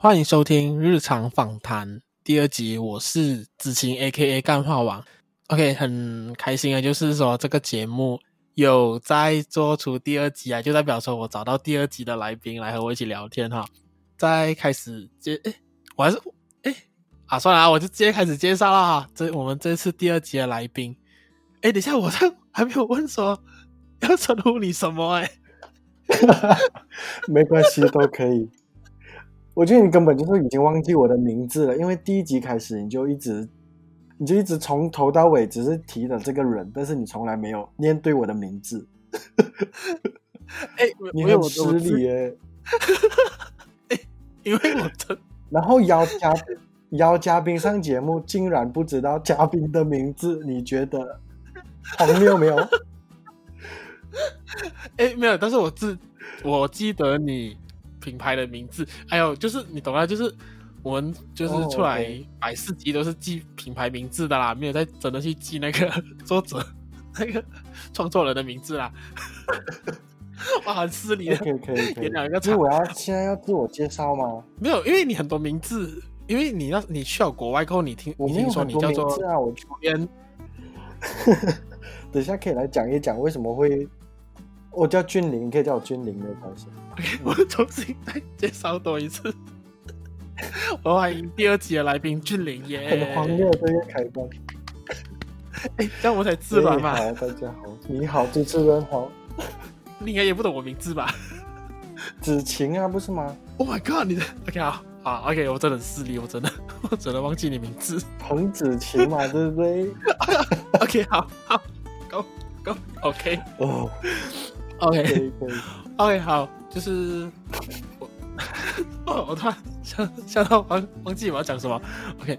欢迎收听日常访谈第二集，我是子晴 （A.K.A. 干话王）。OK，很开心啊，就是说这个节目有在做出第二集啊，就代表说我找到第二集的来宾来和我一起聊天哈。在开始接，诶，我还是诶啊，算了啊，我就直接开始介绍了哈。这我们这次第二集的来宾，诶，等一下，我这还没有问说要称呼你什么诶，没关系，都可以。我觉得你根本就是已经忘记我的名字了，因为第一集开始你就一直，你就一直从头到尾只是提了这个人，但是你从来没有念对我的名字。哎、欸，你很失礼耶！哎，因为我的，然后邀嘉邀嘉宾上节目，竟然不知道嘉宾的名字，你觉得荒谬没有？哎、欸，没有，但是我记我记得你。品牌的名字，还有就是你懂啊，就是我们就是出来摆市集都是记品牌名字的啦，没有在真的去记那个 作者那个创作人的名字啦。哇，很失礼。可以可以可以。所以我要现在要自我介绍吗？没有，因为你很多名字，因为你那你去了国外后，你听我听说你叫做啊，我边。等一下可以来讲一讲为什么会。我叫俊霖，可以叫我俊霖没关系。OK，我重新再介绍多一次。我欢迎第二集的来宾俊霖耶！很荒谬的一个开端。哎，这样我才自然嘛。好，大家好，你好，主持人好。你应该也不懂我名字吧？子晴啊，不是吗？Oh my god！你的 OK 好，好 OK，我真的很失礼，我真的，我真的忘记你名字。彭子晴嘛，对不对？OK，好好，Go Go，OK，哦。OK，OK，好，就是我，我突然想想到忘忘记我要讲什么。OK，OK，、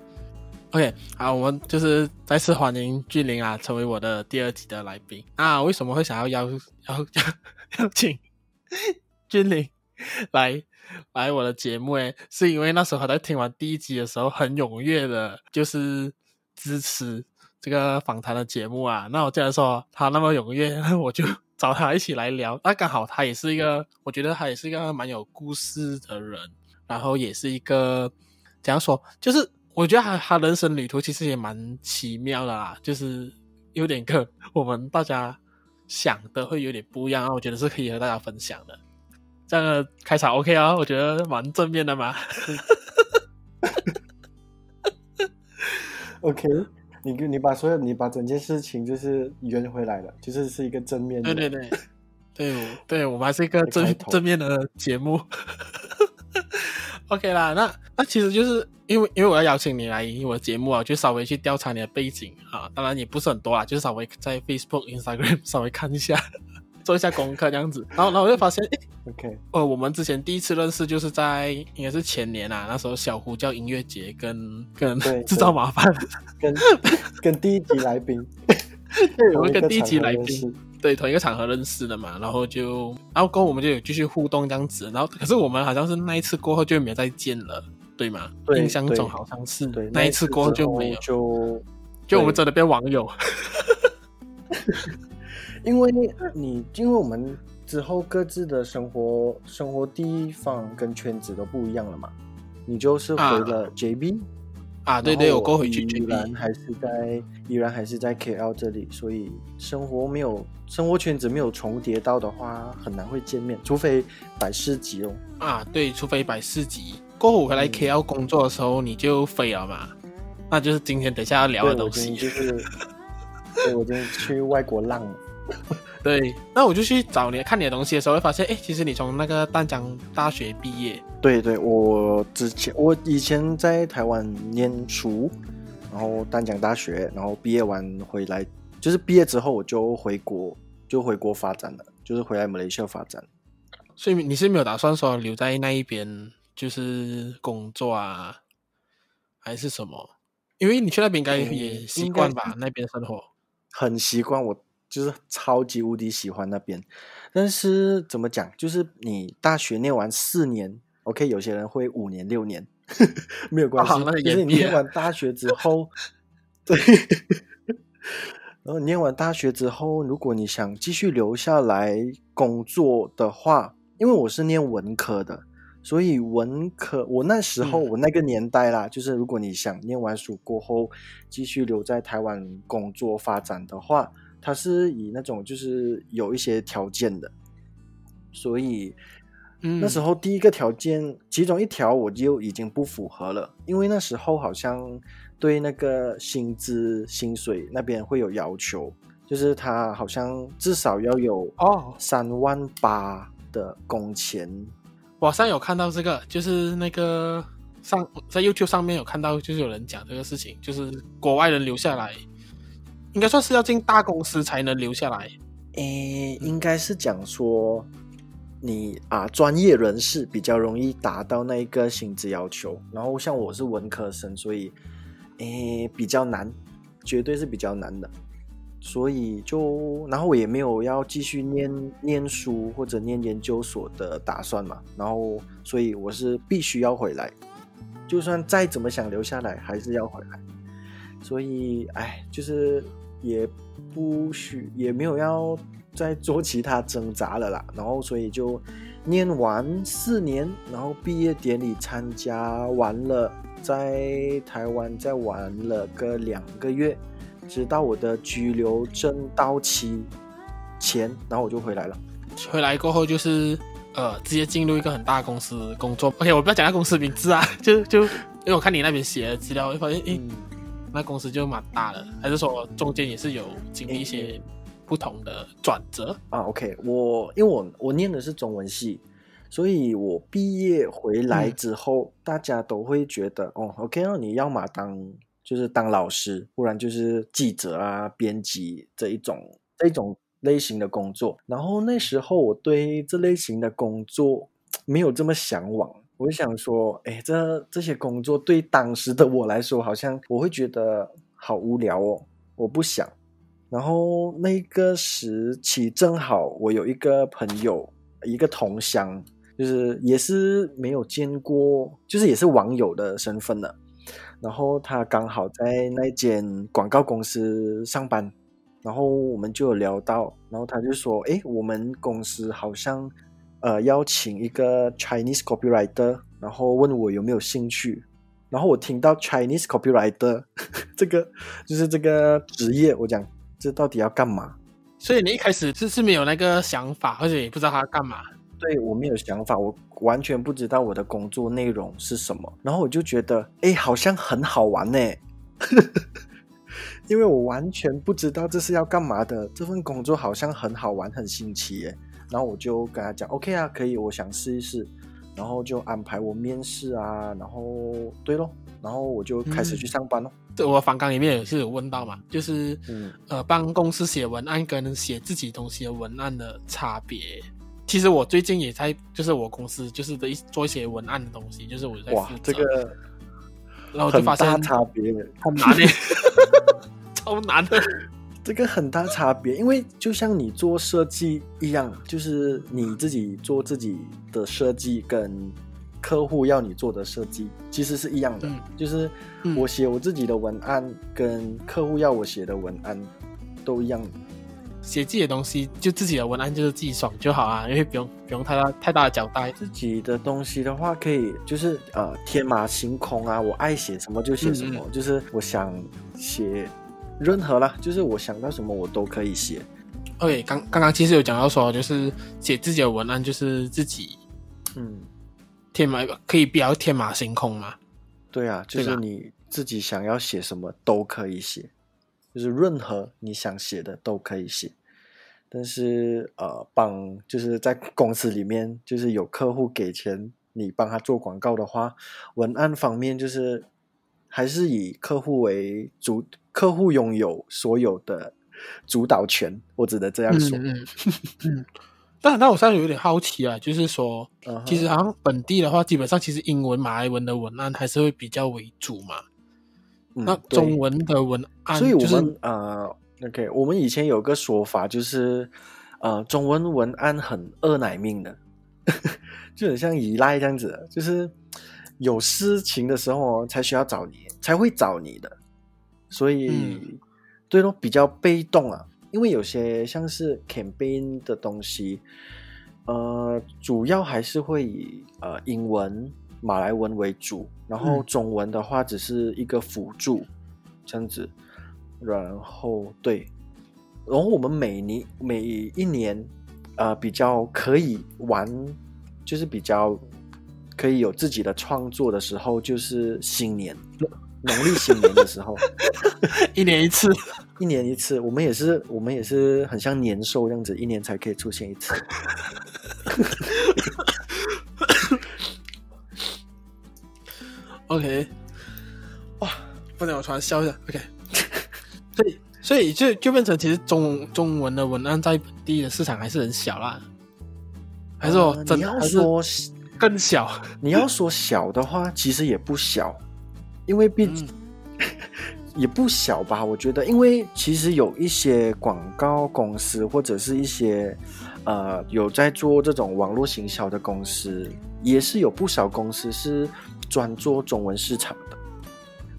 okay, okay, 好，我们就是再次欢迎俊霖啊，成为我的第二集的来宾啊。为什么会想要邀 邀邀邀请俊霖来来我的节目？诶，是因为那时候他在听完第一集的时候，很踊跃的，就是支持这个访谈的节目啊。那我既然说他那么踊跃，我就。找他一起来聊，那刚好他也是一个，我觉得他也是一个蛮有故事的人，然后也是一个怎样说，就是我觉得他他人生旅途其实也蛮奇妙的啦，就是有点跟我们大家想的会有点不一样，我觉得是可以和大家分享的。这样的开场 OK 啊，我觉得蛮正面的嘛。OK。你你把所有你把整件事情就是圆回来了，就是是一个正面的。对对对，对对，我们还是一个正正面的节目。OK 啦，那那其实就是因为因为我要邀请你来我的节目啊，就稍微去调查你的背景啊，当然也不是很多啦，就是稍微在 Facebook、Instagram 稍微看一下。做一下功课这样子，然后然后我就发现，哎，OK，呃，我们之前第一次认识就是在应该是前年啊，那时候小胡叫音乐节跟跟 制造麻烦，跟跟第一集来宾，对，我们跟第一集来宾，对，同一个场合认识的嘛，然后就然后跟我们就有继续互动这样子，然后可是我们好像是那一次过后就没有再见了，对吗？印象中好像是，对，那一次过后就没有，就就我们真的变网友。因为你，因为我们之后各自的生活生活地方跟圈子都不一样了嘛，你就是回了 JB 啊，啊对对，我过回去依然还是在依然还是在 KL 这里，所以生活没有生活圈子没有重叠到的话，很难会见面，除非摆市集哦。啊，对，除非摆市集。过后回来 KL 工作的时候，你就飞了嘛，那就是今天等下要聊的东西，就是，对，我今天去外国浪了。对，那我就去找你看你的东西的时候，会发现，哎，其实你从那个淡江大学毕业。对对，我之前我以前在台湾念书，然后淡江大学，然后毕业完回来，就是毕业之后我就回国，就回国发展了，就是回来马来西亚发展。所以你是没有打算说留在那一边，就是工作啊，还是什么？因为你去那边应该也习惯吧，那边生活很习惯我。就是超级无敌喜欢那边，但是怎么讲？就是你大学念完四年，OK，有些人会五年六年，呵 呵没有关系。哦、就是你念完大学之 后，对，然后念完大学之后，如果你想继续留下来工作的话，因为我是念文科的，所以文科，我那时候、嗯、我那个年代啦，就是如果你想念完书过后继续留在台湾工作发展的话，它是以那种就是有一些条件的。所以、嗯、那时候第一个条件，其中一条我就已经不符合了，因为那时候好像对那个薪资薪水那边会有要求，就是他好像至少要有哦三万八的工钱。网上有看到这个，就是那个上在 YouTube 上面有看到，就是有人讲这个事情，就是国外人留下来，应该算是要进大公司才能留下来。诶，应该是讲说你啊，专业人士比较容易达到那一个薪资要求，然后像我是文科生，所以诶比较难，绝对是比较难的。所以就，然后我也没有要继续念念书或者念研究所的打算嘛，然后所以我是必须要回来，就算再怎么想留下来，还是要回来。所以，哎，就是也不许，也没有要再做其他挣扎了啦。然后，所以就念完四年，然后毕业典礼参加完了，在台湾再玩了个两个月。直到我的居留证到期前，然后我就回来了。回来过后就是呃，直接进入一个很大的公司工作。OK，我不要讲那公司名字啊，就就因为我看你那边写的资料，我会发现，诶，那公司就蛮大的，还是说中间也是有经历一些不同的转折啊？OK，我因为我我念的是中文系，所以我毕业回来之后，嗯、大家都会觉得哦，OK，那你要嘛当。就是当老师，不然就是记者啊、编辑这一种这一种类型的工作。然后那时候我对这类型的工作没有这么向往，我想说，哎，这这些工作对当时的我来说，好像我会觉得好无聊哦，我不想。然后那个时期正好我有一个朋友，一个同乡，就是也是没有见过，就是也是网友的身份了。然后他刚好在那间广告公司上班，然后我们就有聊到，然后他就说：“诶，我们公司好像呃邀请一个 Chinese copywriter，然后问我有没有兴趣。”然后我听到 Chinese copywriter 这个就是这个职业，我讲这到底要干嘛？所以你一开始就是没有那个想法，而且也不知道他干嘛。对，我没有想法，我完全不知道我的工作内容是什么，然后我就觉得，哎，好像很好玩呢，因为我完全不知道这是要干嘛的，这份工作好像很好玩，很新奇耶，然后我就跟他讲，OK 啊，可以，我想试一试，然后就安排我面试啊，然后对咯，然后我就开始去上班咯。这、嗯、我访纲里面也是有问到嘛，就是，嗯、呃，帮公司写文案跟写自己东西的文案的差别。其实我最近也在，就是我公司就是的一做一些文案的东西，就是我在哇，这个，然后就发现差别，很难的，超难的，这个很大差别，因为就像你做设计一样，就是你自己做自己的设计，跟客户要你做的设计其实是一样的，嗯、就是我写我自己的文案，跟客户要我写的文案都一样。写自己的东西，就自己的文案就是自己爽就好啊，因为不用不用太大太大的交代。自己的东西的话，可以就是呃天马行空啊，我爱写什么就写什么，嗯嗯，就是我想写任何啦，就是我想到什么我都可以写。OK，刚刚刚其实有讲到说，就是写自己的文案就是自己，嗯，天马可以比较天马行空嘛。对啊，就是你自己想要写什么都可以写，就是任何你想写的都可以写。但是，呃，帮就是在公司里面，就是有客户给钱你帮他做广告的话，文案方面就是还是以客户为主，客户拥有所有的主导权，我只能这样说。嗯，嗯 但但我现在有点好奇啊，就是说，uh huh. 其实好像本地的话，基本上其实英文、马来文的文案还是会比较为主嘛。嗯、那中文的文案、就是，所以我们呃。OK，我们以前有个说法，就是，呃，中文文案很二奶命的，就很像依赖这样子，就是有事情的时候才需要找你，才会找你的，所以，嗯、对咯，比较被动啊。因为有些像是 campaign 的东西，呃，主要还是会以呃英文、马来文为主，然后中文的话只是一个辅助，嗯、这样子。然后对，然后我们每年每一年，呃，比较可以玩，就是比较可以有自己的创作的时候，就是新年，农历新年的时候，一年一次，一年一次。我们也是，我们也是很像年兽这样子，一年才可以出现一次。OK，哇，不能我突然笑一下。OK。所以，所以就就变成，其实中中文的文案在本地的市场还是很小啦，还是说真、呃、你要说更小？你要说小的话，其实也不小，因为毕竟、嗯、也不小吧？我觉得，因为其实有一些广告公司或者是一些呃有在做这种网络行销的公司，也是有不少公司是专做中文市场的。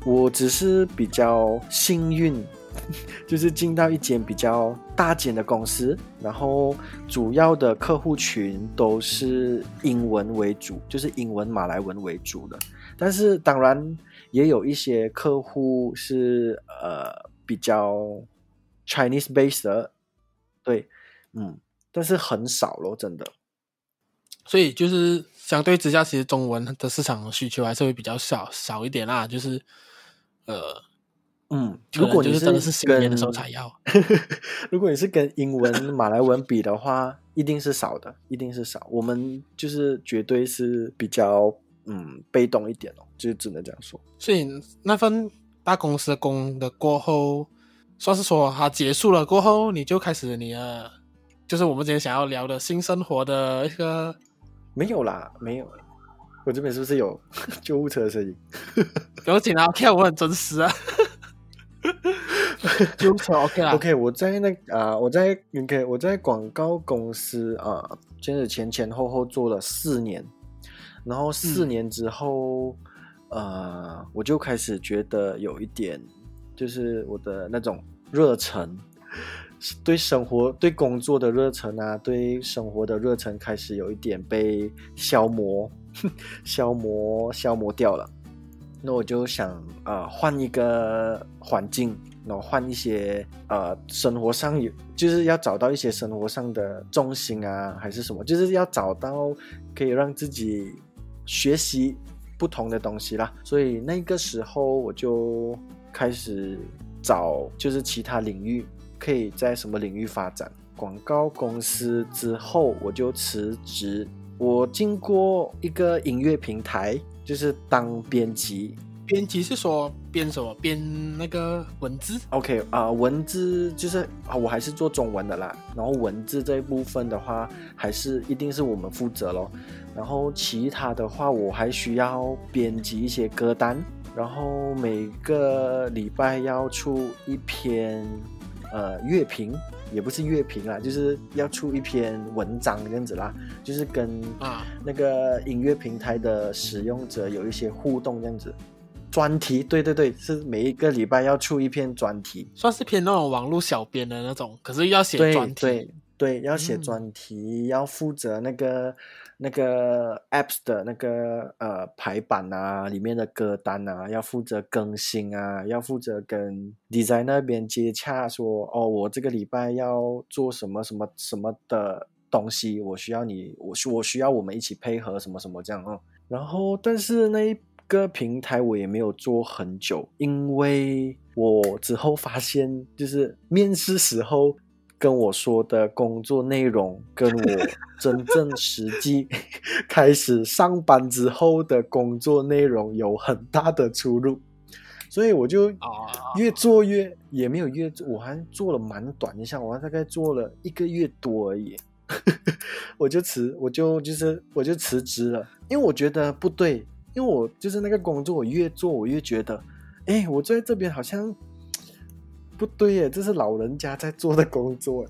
我只是比较幸运。就是进到一间比较大间的公司，然后主要的客户群都是英文为主，就是英文马来文为主的。但是当然也有一些客户是呃比较 Chinese based 的，对，嗯，但是很少咯，真的。所以就是相对之下，其实中文的市场需求还是会比较少少一点啦，就是呃。嗯，如果你是真的是新年的时候才要，如果你是跟英文、马来文比的话，一定是少的，一定是少。我们就是绝对是比较嗯被动一点哦，就只能这样说。所以那份大公司的工的过后，算是说它结束了过后，你就开始你的，就是我们今天想要聊的新生活的一个没有啦，没有。我这边是不是有 救护车的声音？不要紧啊，跳舞很真实啊。就 OK 啦。OK，我在那啊、呃，我在 OK，我在广告公司啊，其、呃、实前前后后做了四年，然后四年之后，嗯、呃，我就开始觉得有一点，就是我的那种热忱，对生活、对工作的热忱啊，对生活的热忱开始有一点被消磨、消磨、消磨掉了。那我就想啊、呃，换一个环境，然后换一些呃，生活上有，就是要找到一些生活上的重心啊，还是什么，就是要找到可以让自己学习不同的东西啦。所以那个时候我就开始找，就是其他领域可以在什么领域发展。广告公司之后我就辞职，我经过一个音乐平台。就是当编辑，编辑是说编什么？编那个文字？OK 啊、呃，文字就是啊，我还是做中文的啦。然后文字这一部分的话，还是一定是我们负责咯。然后其他的话，我还需要编辑一些歌单，然后每个礼拜要出一篇呃乐评。也不是乐评啦，就是要出一篇文章这样子啦，就是跟啊那个音乐平台的使用者有一些互动这样子。专题，对对对，是每一个礼拜要出一篇专题，算是偏那种网络小编的那种，可是要写专题，对对，对，要写专题，嗯、要负责那个。那个 apps 的那个呃排版啊，里面的歌单啊，要负责更新啊，要负责跟 designer 那边接洽说，说哦，我这个礼拜要做什么什么什么的东西，我需要你，我需我需要我们一起配合什么什么这样啊。然后，但是那一个平台我也没有做很久，因为我之后发现，就是面试时候。跟我说的工作内容，跟我真正实际 开始上班之后的工作内容有很大的出入，所以我就越做越也没有越做，我还做了蛮短一下，我还大概做了一个月多而已，我就辞，我就就是我就辞职了，因为我觉得不对，因为我就是那个工作，我越做我越觉得，哎，我在这边好像。不对耶，这是老人家在做的工作。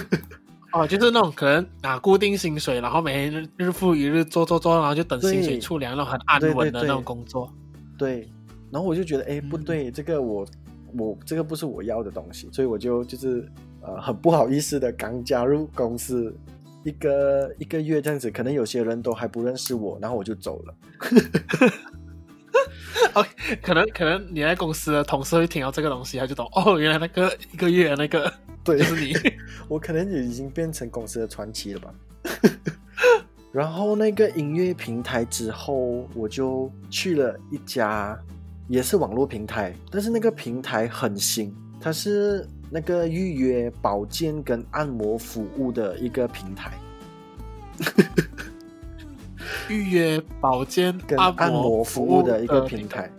哦，就是那种可能拿固定薪水，然后每天日复一日做做做，然后就等薪水出粮，那种很安稳的那种工作。对，对，对，对，然后我就觉得，哎，不对，嗯、这个我我这个不是我要的东西，所以我就就是呃很不好意思的刚加入公司，一个一个月这样子，可能有些人都还不认识我，然后我就走了。哦，可能可能你在公司的同事会听到这个东西，他就懂哦，原来那个一个月那个对，就是你。我可能也已经变成公司的传奇了吧。然后那个音乐平台之后，我就去了一家也是网络平台，但是那个平台很新，它是那个预约保健跟按摩服务的一个平台。预约保健跟按摩服务的一个平台。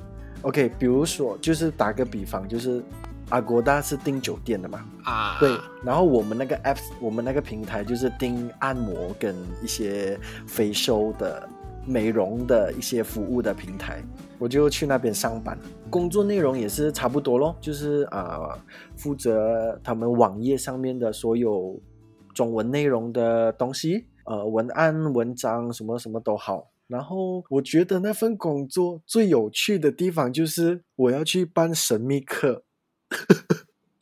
OK，比如说，就是打个比方，就是。阿国大是订酒店的嘛？啊，对。然后我们那个 App，我们那个平台就是订按摩跟一些 facial 的美容的一些服务的平台。我就去那边上班，工作内容也是差不多咯，就是啊、呃，负责他们网页上面的所有中文内容的东西，呃，文案、文章什么什么都好。然后我觉得那份工作最有趣的地方就是我要去办神秘课。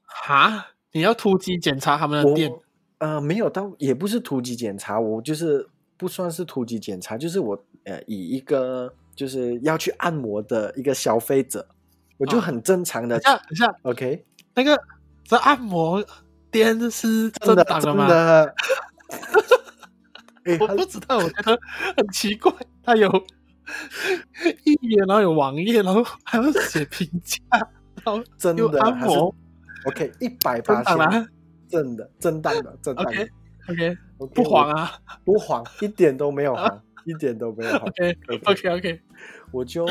哈？你要突击检查他们的店？呃，没有到，也不是突击检查，我就是不算是突击检查，就是我呃，以一个就是要去按摩的一个消费者，我就很正常的。等下，等下，OK，那个这按摩店是正当的吗？真的，我不知道，我觉得很奇怪，他有页面，然后有网页，然后还要写评价。然后真的还是 OK 一百八千，真的真当的真当的。OK OK 不黄啊。不黄一点都没有黄一点都没有好 OK OK OK 我就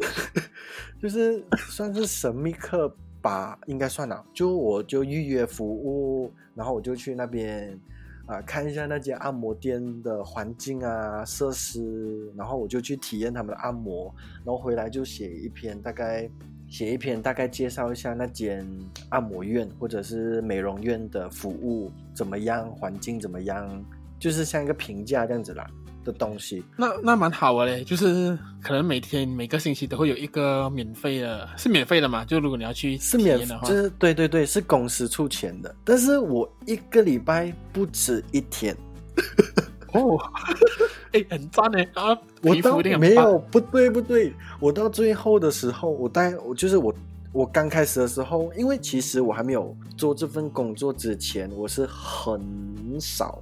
就是算是神秘客吧，应该算了。就我就预约服务，然后我就去那边啊看一下那间按摩店的环境啊设施，然后我就去体验他们的按摩，然后回来就写一篇大概。写一篇大概介绍一下那间按摩院或者是美容院的服务怎么样，环境怎么样，就是像一个评价这样子啦的东西。那那蛮好的嘞，就是可能每天每个星期都会有一个免费的，是免费的嘛？就如果你要去是免费的话，就是对对对，是公司出钱的。但是我一个礼拜不止一天。哦，哎、欸，很赞哎啊！我到没有不对不对，我到最后的时候，我带我就是我我刚开始的时候，因为其实我还没有做这份工作之前，我是很少，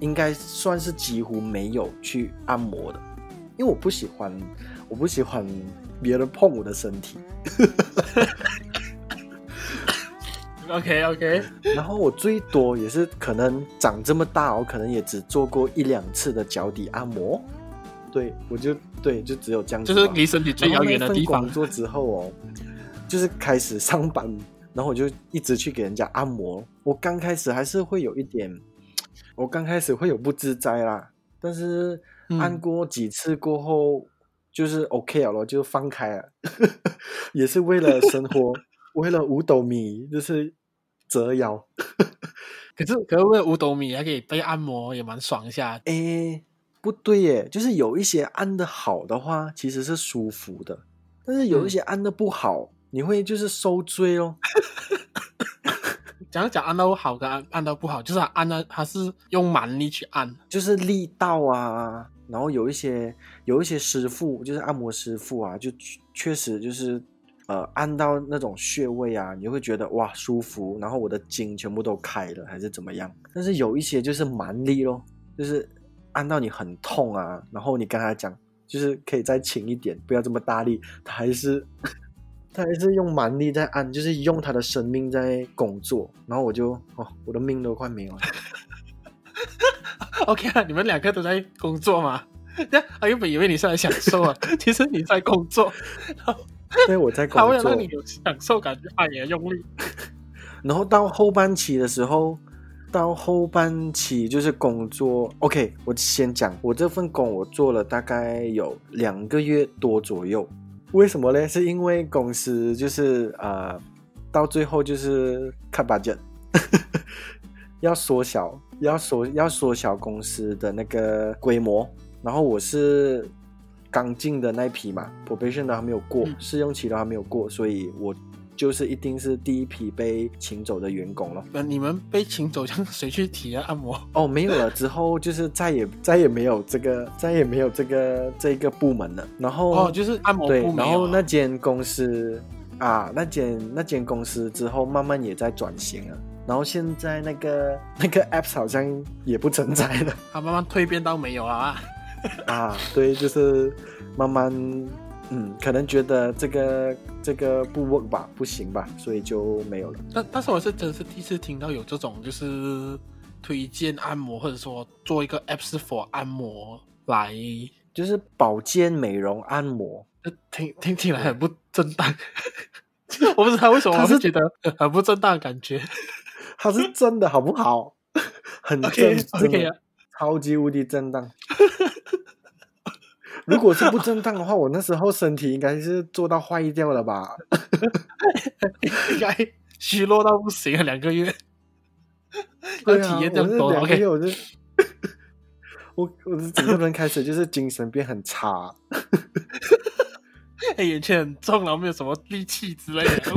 应该算是几乎没有去按摩的，因为我不喜欢，我不喜欢别人碰我的身体。OK OK，然后我最多也是可能长这么大，我可能也只做过一两次的脚底按摩。对，我就对，就只有这样子。就是离身体最遥远的地方。工作之后哦，就是开始上班，然后我就一直去给人家按摩。我刚开始还是会有一点，我刚开始会有不自在啦，但是按过几次过后，嗯、就是 OK 了咯，就放开了，也是为了生活。为了五斗米，就是折腰。可是，可是为了五斗米还可以被按摩，也蛮爽一下。诶，不对耶，就是有一些按的好的话，其实是舒服的；但是有一些按的不好，嗯、你会就是受罪哦。讲讲按到好跟按按到不好，就是按的他是用蛮力去按，就是力道啊。然后有一些有一些师傅，就是按摩师傅啊，就确实就是。呃，按到那种穴位啊，你会觉得哇舒服，然后我的筋全部都开了，还是怎么样？但是有一些就是蛮力咯，就是按到你很痛啊，然后你跟他讲，就是可以再轻一点，不要这么大力，他还是他还是用蛮力在按，就是用他的生命在工作，然后我就哦，我的命都快没有了。OK 啊，你们两个都在工作吗？啊，原本以为你是来享受啊，其实你在工作。对，我在 工作。他为了让你有享受感觉，按也用力。然后到后半期的时候，到后半期就是工作。OK，我先讲，我这份工我做了大概有两个月多左右。为什么呢？是因为公司就是呃，到最后就是 cut budget，要缩小，要缩要缩小公司的那个规模。然后我是。刚进的那批嘛，probation 都还没有过，试用期都还没有过，所以我就是一定是第一批被请走的员工了。那你们被请走，让谁去体验按摩？哦，没有了，之后就是再也 再也没有这个再也没有这个这个部门了。然后哦，就是按摩部门。对，然后那间公司啊，那间那间公司之后慢慢也在转型了。然后现在那个 那个 apps 好像也不存在了，它 慢慢蜕变到没有啊。啊，对，就是慢慢，嗯，可能觉得这个这个不 work 吧，不行吧，所以就没有了。但但是我是真是第一次听到有这种就是推荐按摩，或者说做一个 apps for 按摩来，就是保健美容按摩，听听起来很不正当。我不知道为什么我是觉得很不正当的感觉。他是真的好不好？很 正，okay, 超级无敌正当。如果是不正当的话，我那时候身体应该是做到坏掉了吧？应该虚弱到不行啊，两个月。对啊，体验这么多，两个月我就，我我是整个人开始就是精神变很差，哎，眼前很重，然后没有什么力气之类的。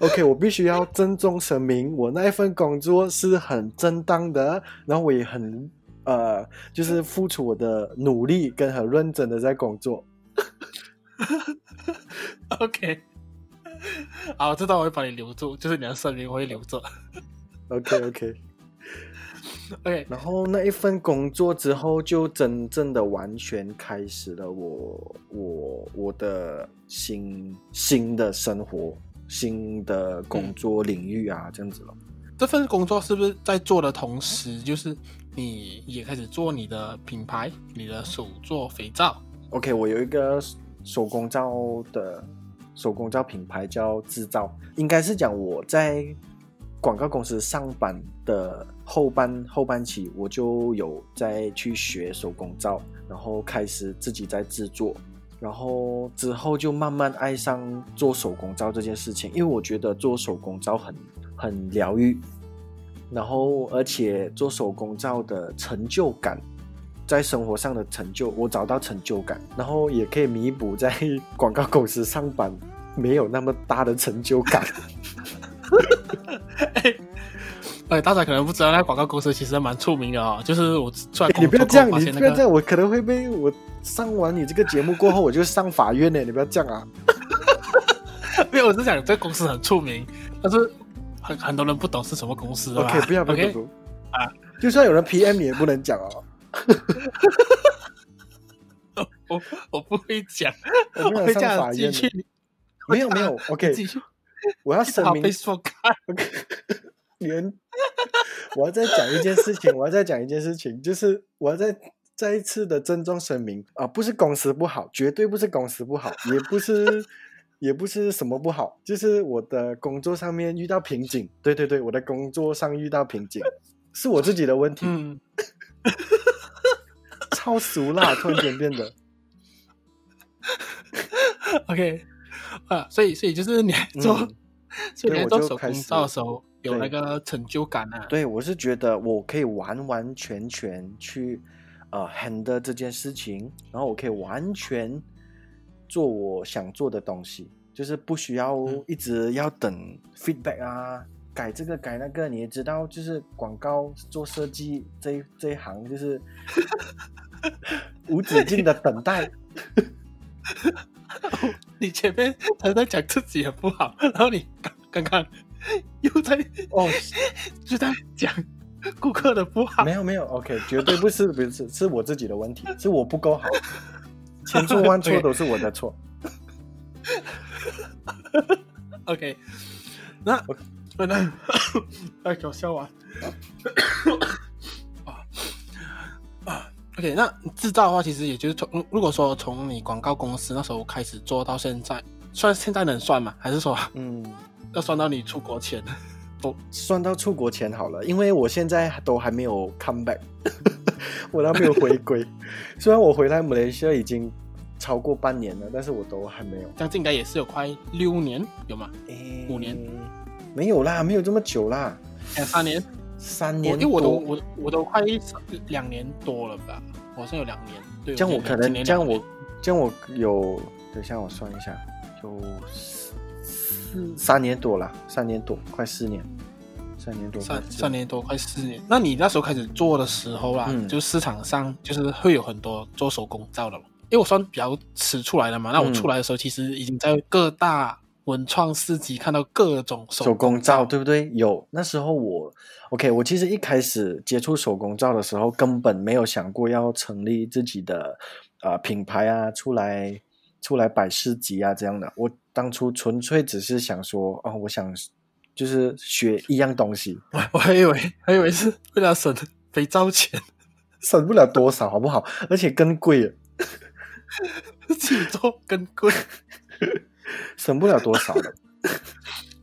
OK，我必须要郑重声明，我那一份工作是很正当的，然后我也很。呃，就是付出我的努力跟很认真的在工作。OK，好，我知道我会把你留住，就是你的声明我会留着。OK OK OK，然后那一份工作之后，就真正的完全开始了我我我的新新的生活、新的工作领域啊，嗯、这样子了。这份工作是不是在做的同时，就是？你也开始做你的品牌，你的手作肥皂。OK，我有一个手工皂的手工皂品牌叫制造，应该是讲我在广告公司上班的后半后半期，我就有在去学手工皂，然后开始自己在制作，然后之后就慢慢爱上做手工皂这件事情，因为我觉得做手工皂很很疗愈。然后，而且做手工皂的成就感，在生活上的成就，我找到成就感，然后也可以弥补在广告公司上班没有那么大的成就感。哎，哎，大家可能不知道，那广告公司其实蛮出名的哦。就是我出来、那个，你不要这样，你不要这样，我可能会被我上完你这个节目过后，我就上法院呢。你不要这样啊！没有，我是讲这个公司很出名，但是。很很多人不懂是什么公司 OK，不要不要读啊！就算有人 PM 你也不能讲哦。我我不会讲，我没有上法院。没有没有，OK。我要声明。OK。连我要再讲一件事情，我要再讲一件事情，就是我要再再一次的郑重声明啊，不是公司不好，绝对不是公司不好，也不是。也不是什么不好，就是我的工作上面遇到瓶颈。对对对，我的工作上遇到瓶颈，是我自己的问题。嗯，超俗啦，突然间变得。OK，啊，所以所以就是你 做，嗯、所以你做手工皂的时候有那个成就感啊。对，我是觉得我可以完完全全去呃 handle 这件事情，然后我可以完全。做我想做的东西，就是不需要一直要等 feedback 啊，改这个改那个。你也知道，就是广告做设计这一这一行，就是 无止境的等待。你前面还在讲自己也不好，然后你刚刚又在哦，就在讲顾客的不好。没有没有，OK，绝对不是不是是我自己的问题，是我不够好。千错万错都是我的错。OK，那那哎，搞笑啊！啊，OK，那制造的话，其实也就是从如果说从你广告公司那时候开始做到现在，算现在能算吗？还是说，嗯，要算到你出国前？不，算到出国前好了，因为我现在都还没有 come back。我都没有回归，虽然我回来马来西亚已经超过半年了，但是我都还没有。这样子应该也是有快六年，有吗？诶，五年？没有啦，没有这么久啦。两三年？三年？因为我都我我都快一两年多了吧？好像有两年。对，这样我可能这样我这样我有，等一下我算一下，有四三年多了，三年多，快四年，三年多，三三年多，快四年。那你那时候开始做的时候啦，嗯、就市场上就是会有很多做手工皂的，因为我算比较迟出来的嘛。那我出来的时候，其实已经在各大文创市集看到各种手工皂，对不对？有那时候我。OK，我其实一开始接触手工皂的时候，根本没有想过要成立自己的呃品牌啊，出来出来摆市集啊这样的。我当初纯粹只是想说，哦，我想就是学一样东西。我我还以为还以为是为了省肥皂钱，省不了多少，好不好？而且更贵了，自己做更贵，省不了多少的。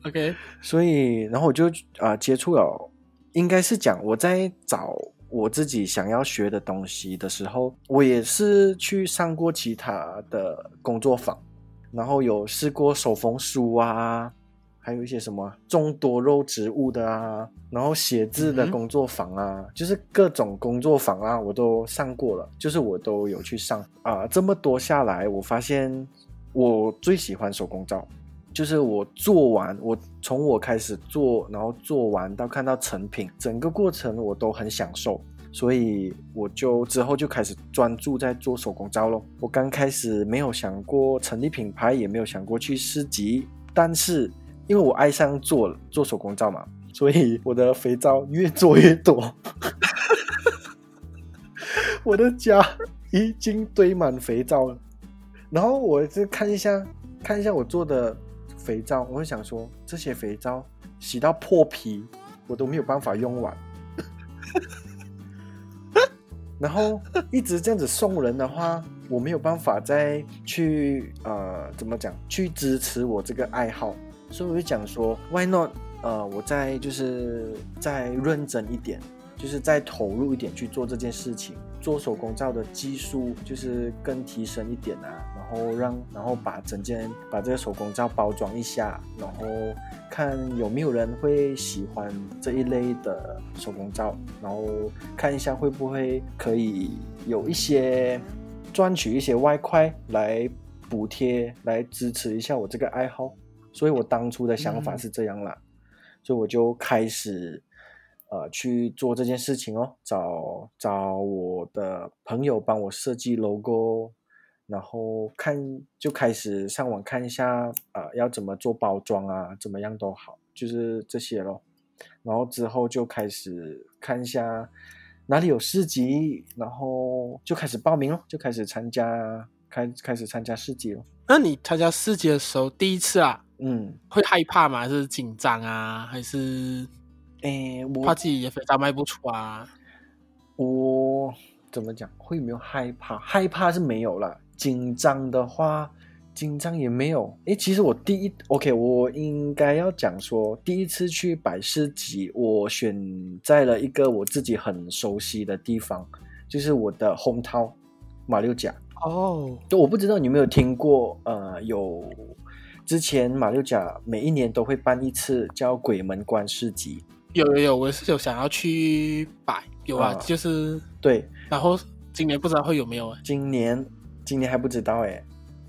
OK，所以然后我就啊、呃、接触了。应该是讲我在找我自己想要学的东西的时候，我也是去上过其他的工作坊，然后有试过手风书啊，还有一些什么种多肉植物的啊，然后写字的工作坊啊，嗯、就是各种工作坊啊，我都上过了，就是我都有去上啊、呃。这么多下来，我发现我最喜欢手工皂。就是我做完，我从我开始做，然后做完到看到成品，整个过程我都很享受，所以我就之后就开始专注在做手工皂咯。我刚开始没有想过成立品牌，也没有想过去市集，但是因为我爱上做做手工皂嘛，所以我的肥皂越做越多，我的家已经堆满肥皂了。然后我就看一下，看一下我做的。肥皂，我会想说，这些肥皂洗到破皮，我都没有办法用完。然后一直这样子送人的话，我没有办法再去呃，怎么讲，去支持我这个爱好。所以我就讲说，Why not？呃，我再就是再认真一点。就是再投入一点去做这件事情，做手工皂的技术就是更提升一点啊，后让然后把整件把这个手工皂包装一下，然后看有没有人会喜欢这一类的手工皂，然后看一下会不会可以有一些赚取一些外快来补贴，来支持一下我这个爱好。所以我当初的想法是这样啦，嗯、所以我就开始。呃，去做这件事情哦，找找我的朋友帮我设计 logo，然后看就开始上网看一下，呃，要怎么做包装啊，怎么样都好，就是这些咯。然后之后就开始看一下哪里有市集，然后就开始报名咯，就开始参加，开开始参加市集咯。那你参加市集的时候，第一次啊，嗯，会害怕吗？还是紧张啊？还是？诶，我怕自己也肥皂卖不出啊。我怎么讲？会没有害怕？害怕是没有了。紧张的话，紧张也没有。诶，其实我第一，OK，我应该要讲说，第一次去百事集，我选在了一个我自己很熟悉的地方，就是我的 hometown 马六甲。哦，就我不知道你有没有听过，呃，有之前马六甲每一年都会办一次叫鬼门关市集。有有有，我是有想要去摆，有啊，啊就是对。然后今年不知道会有没有啊？今年今年还不知道哎，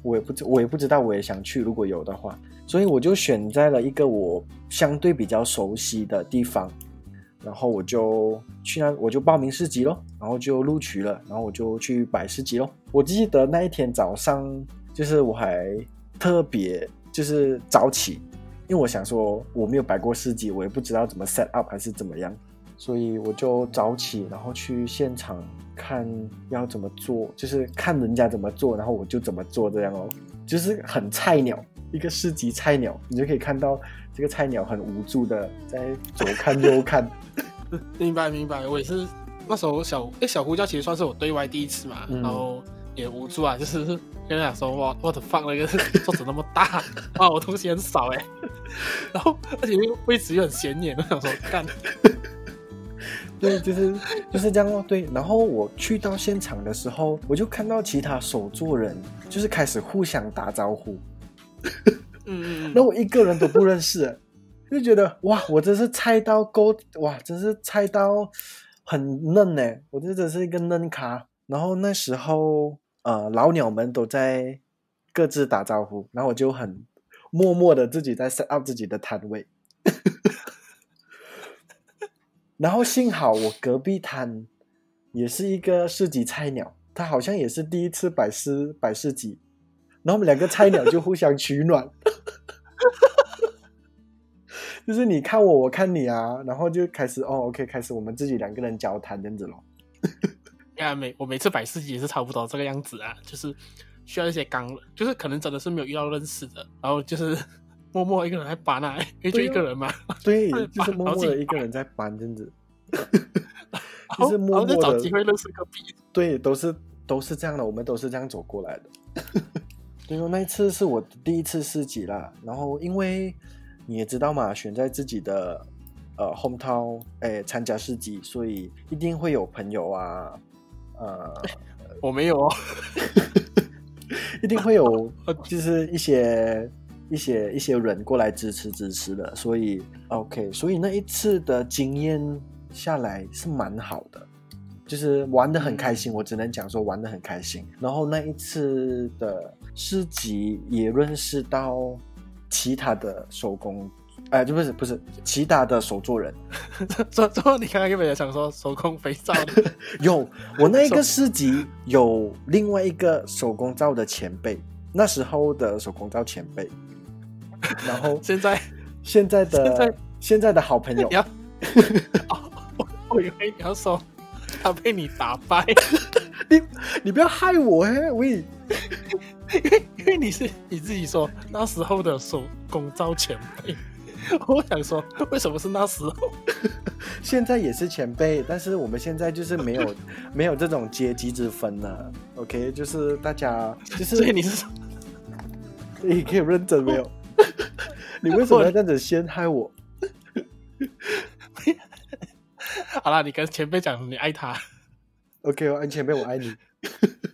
我也不知我也不知道，我也想去，如果有的话，所以我就选在了一个我相对比较熟悉的地方，然后我就去那，我就报名市集咯，然后就录取了，然后我就去摆市集咯。我记得那一天早上，就是我还特别就是早起。因为我想说我没有摆过市集，我也不知道怎么 set up 还是怎么样，所以我就早起，然后去现场看要怎么做，就是看人家怎么做，然后我就怎么做这样哦，就是很菜鸟，一个市集菜鸟，你就可以看到这个菜鸟很无助的在左看右看。明白明白，我也是那时候小哎小呼叫其实算是我对外第一次嘛，嗯、然后也无助啊，就是跟人家说哇我的放那个桌子那么大哇，我东西很少哎。然后，而且位置又很显眼，我想说干。对，就是就是这样哦。对，然后我去到现场的时候，我就看到其他手作人，就是开始互相打招呼。嗯，那我一个人都不认识，就觉得哇，我真是菜刀够哇，真是菜刀很嫩呢。我这真是一个嫩咖。然后那时候，呃，老鸟们都在各自打招呼，然后我就很默默的自己在 set up 自己的摊位。然后幸好我隔壁摊也是一个市集菜鸟，他好像也是第一次摆市摆市集，然后我们两个菜鸟就互相取暖，就是你看我，我看你啊，然后就开始哦，OK，开始我们自己两个人交谈这样子咯。呀，每我每次摆市集也是差不多这个样子啊，就是需要一些刚，就是可能真的是没有遇到认识的，然后就是。默默一个人在搬啊，因为就一个人嘛，对，就是默默的一个人在搬这样子，就是默默的找机会认识个屁。对，都是都是这样的，我们都是这样走过来的。所以说那一次是我第一次四级啦，然后因为你也知道嘛，选在自己的呃 hometown 哎参加市集，所以一定会有朋友啊，呃，我没有哦，一定会有，就是一些。一些一些人过来支持支持的，所以 OK，所以那一次的经验下来是蛮好的，就是玩的很开心。我只能讲说玩的很开心。然后那一次的市集也认识到其他的手工，哎、呃，就不是不是其他的手作人。做做，你刚刚有没有想说手工肥皂？有，我那一个市集有另外一个手工皂的前辈，那时候的手工皂前辈。然后 现在现在的现在，现在的好朋友，哦、我我以为你要说他被你打败，你你不要害我哎喂，因为因为你是你自己说那时候的手工皂前辈，我想说为什么是那时候？现在也是前辈，但是我们现在就是没有没有这种阶级之分了，OK，就是大家就是所以你是你可以认真没有？你为什么要这样子陷害我？好啦，你跟前辈讲你爱他。OK，我爱前辈，我爱你。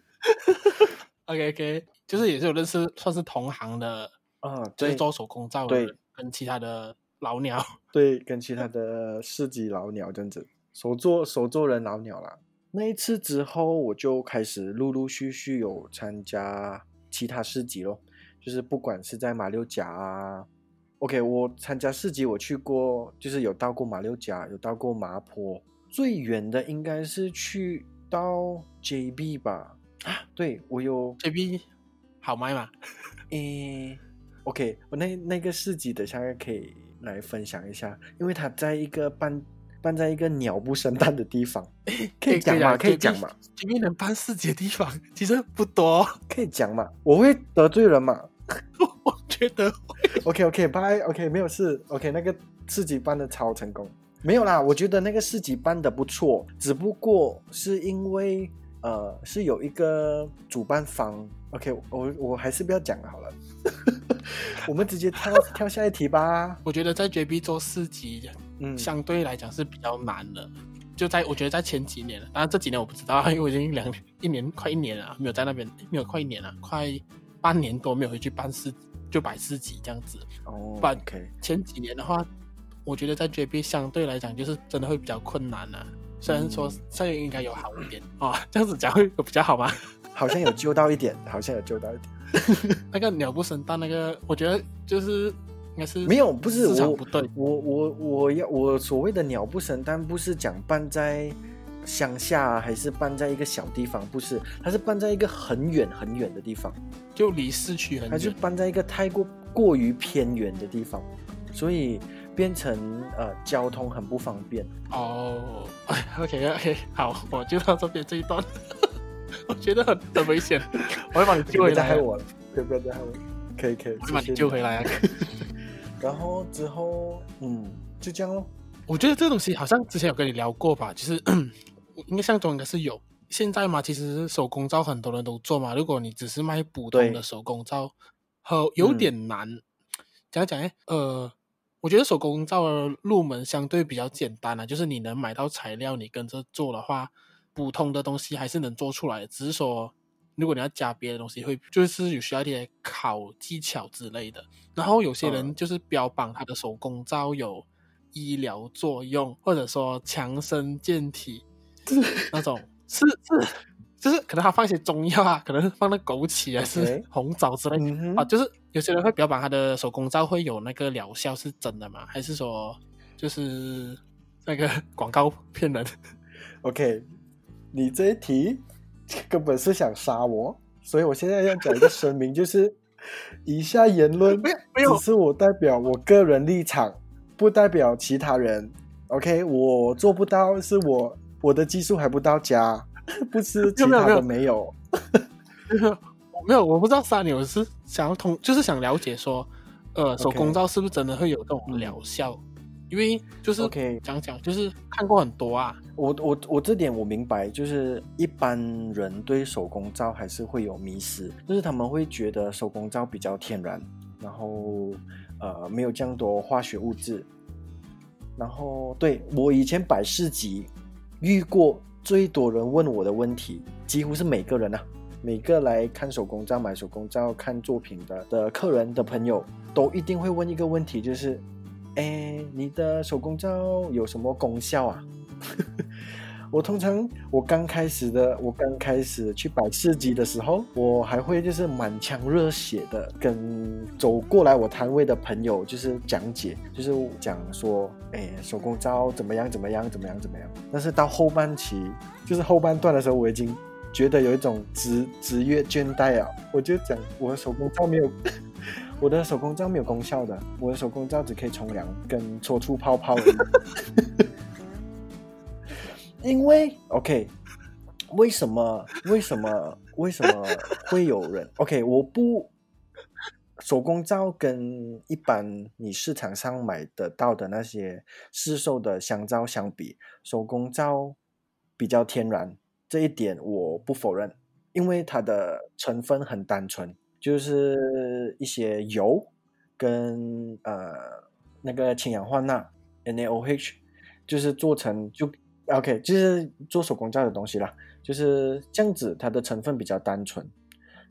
OK OK，就是也是有认识，算是同行的啊，就是做手工皂的，跟其他的老鸟，对，跟其他的市集老鸟这样子，手做手做人老鸟啦。那一次之后，我就开始陆陆续续有参加其他市集咯。就是不管是在马六甲啊，OK，我参加市集，我去过，就是有到过马六甲，有到过麻坡，最远的应该是去到 JB 吧？啊，对，我有 JB 好卖吗？诶，OK，我那那个市集等下可以来分享一下，因为它在一个办办在一个鸟不生蛋的地方，可以讲吗？可以讲吗？JB 能办四级的地方其实不多，可以讲吗？我会得罪人吗？我觉得，OK OK bye OK 没有事，OK 那个四级办的超成功，没有啦，我觉得那个四级办的不错，只不过是因为呃是有一个主办方，OK 我我还是不要讲了好了，我们直接跳跳下一题吧。我觉得在 JB 做市集，嗯，相对来讲是比较难的，就在我觉得在前几年，当然这几年我不知道，因为我已经两一年快一年了，没有在那边，没有快一年了，快。半年多没有回去办事，就摆市集这样子。哦，OK，前几年的话，我觉得在 JB 相对来讲就是真的会比较困难啊。虽然说现在应该有好一点啊、嗯哦，这样子讲会有比较好吗？好像有救到一点，好像有救到一点。那个鸟不生蛋，那个我觉得就是应该是没有，不是。我我我我要我所谓的鸟不生蛋，不是讲办在。乡下还是办在一个小地方？不是，它是办在一个很远很远的地方，就离市区很远。它是办在一个太过过于偏远的地方，所以变成呃交通很不方便。哦，OK OK，好，我就到这边这一段，我觉得很很危险，我会把你救回来。害我了，可以不要再害我，可以可以，我会把你救回来啊。然后之后，嗯，就这样咯。我觉得这东西好像之前有跟你聊过吧，就是。印象中应该是有，现在嘛，其实手工皂很多人都做嘛。如果你只是卖普通的手工皂，和有点难。讲讲哎，呃，我觉得手工皂的入门相对比较简单啊，就是你能买到材料，你跟着做的话，普通的东西还是能做出来。只是说，如果你要加别的东西，会就是有需要一些烤技巧之类的。然后有些人就是标榜他的手工皂有医疗作用，或者说强身健体。是那种是是就是可能他放一些中药啊，可能放那枸杞还是红枣之类.啊。就是有些人会标榜他的手工皂会有那个疗效是真的吗？还是说就是那个 广告骗人？OK，你这一题 根本是想杀我，所以我现在要讲一个声明，就是以下言论只是我代表我个人立场，不代表其他人。OK，我做不到，是我我的技术还不到家，不是其他的没有。没有，我，没有，我不知道杀你，我是想要通，就是想了解说，呃手工皂是不是真的会有这种疗效？嗯、因为就是 OK 讲讲，就是看过很多啊。我我我这点我明白，就是一般人对手工皂还是会有迷失，就是他们会觉得手工皂比较天然，然后呃没有这样多化学物质。然后，对，我以前摆市集遇过最多人问我的问题，几乎是每个人啊，每个来看手工皂、买手工皂、看作品的的客人的朋友，都一定会问一个问题，就是，哎，你的手工皂有什么功效啊？我通常我刚开始的，我刚开始去摆市集的时候，我还会就是满腔热血的跟走过来我摊位的朋友就是讲解，就是讲说，哎，手工皂怎么样怎么样怎么样怎么样。但是到后半期，就是后半段的时候，我已经觉得有一种职职业倦怠啊，我就讲我的手工皂没有，我的手工皂没有功效的，我的手工皂只可以冲凉跟搓出泡泡而已。因为 OK，为什么为什么为什么会有人 OK？我不手工皂跟一般你市场上买得到的那些市售的香皂相比，手工皂比较天然，这一点我不否认，因为它的成分很单纯，就是一些油跟呃那个氢氧化钠 NaOH，就是做成就。OK，就是做手工皂的东西啦，就是这样子，它的成分比较单纯，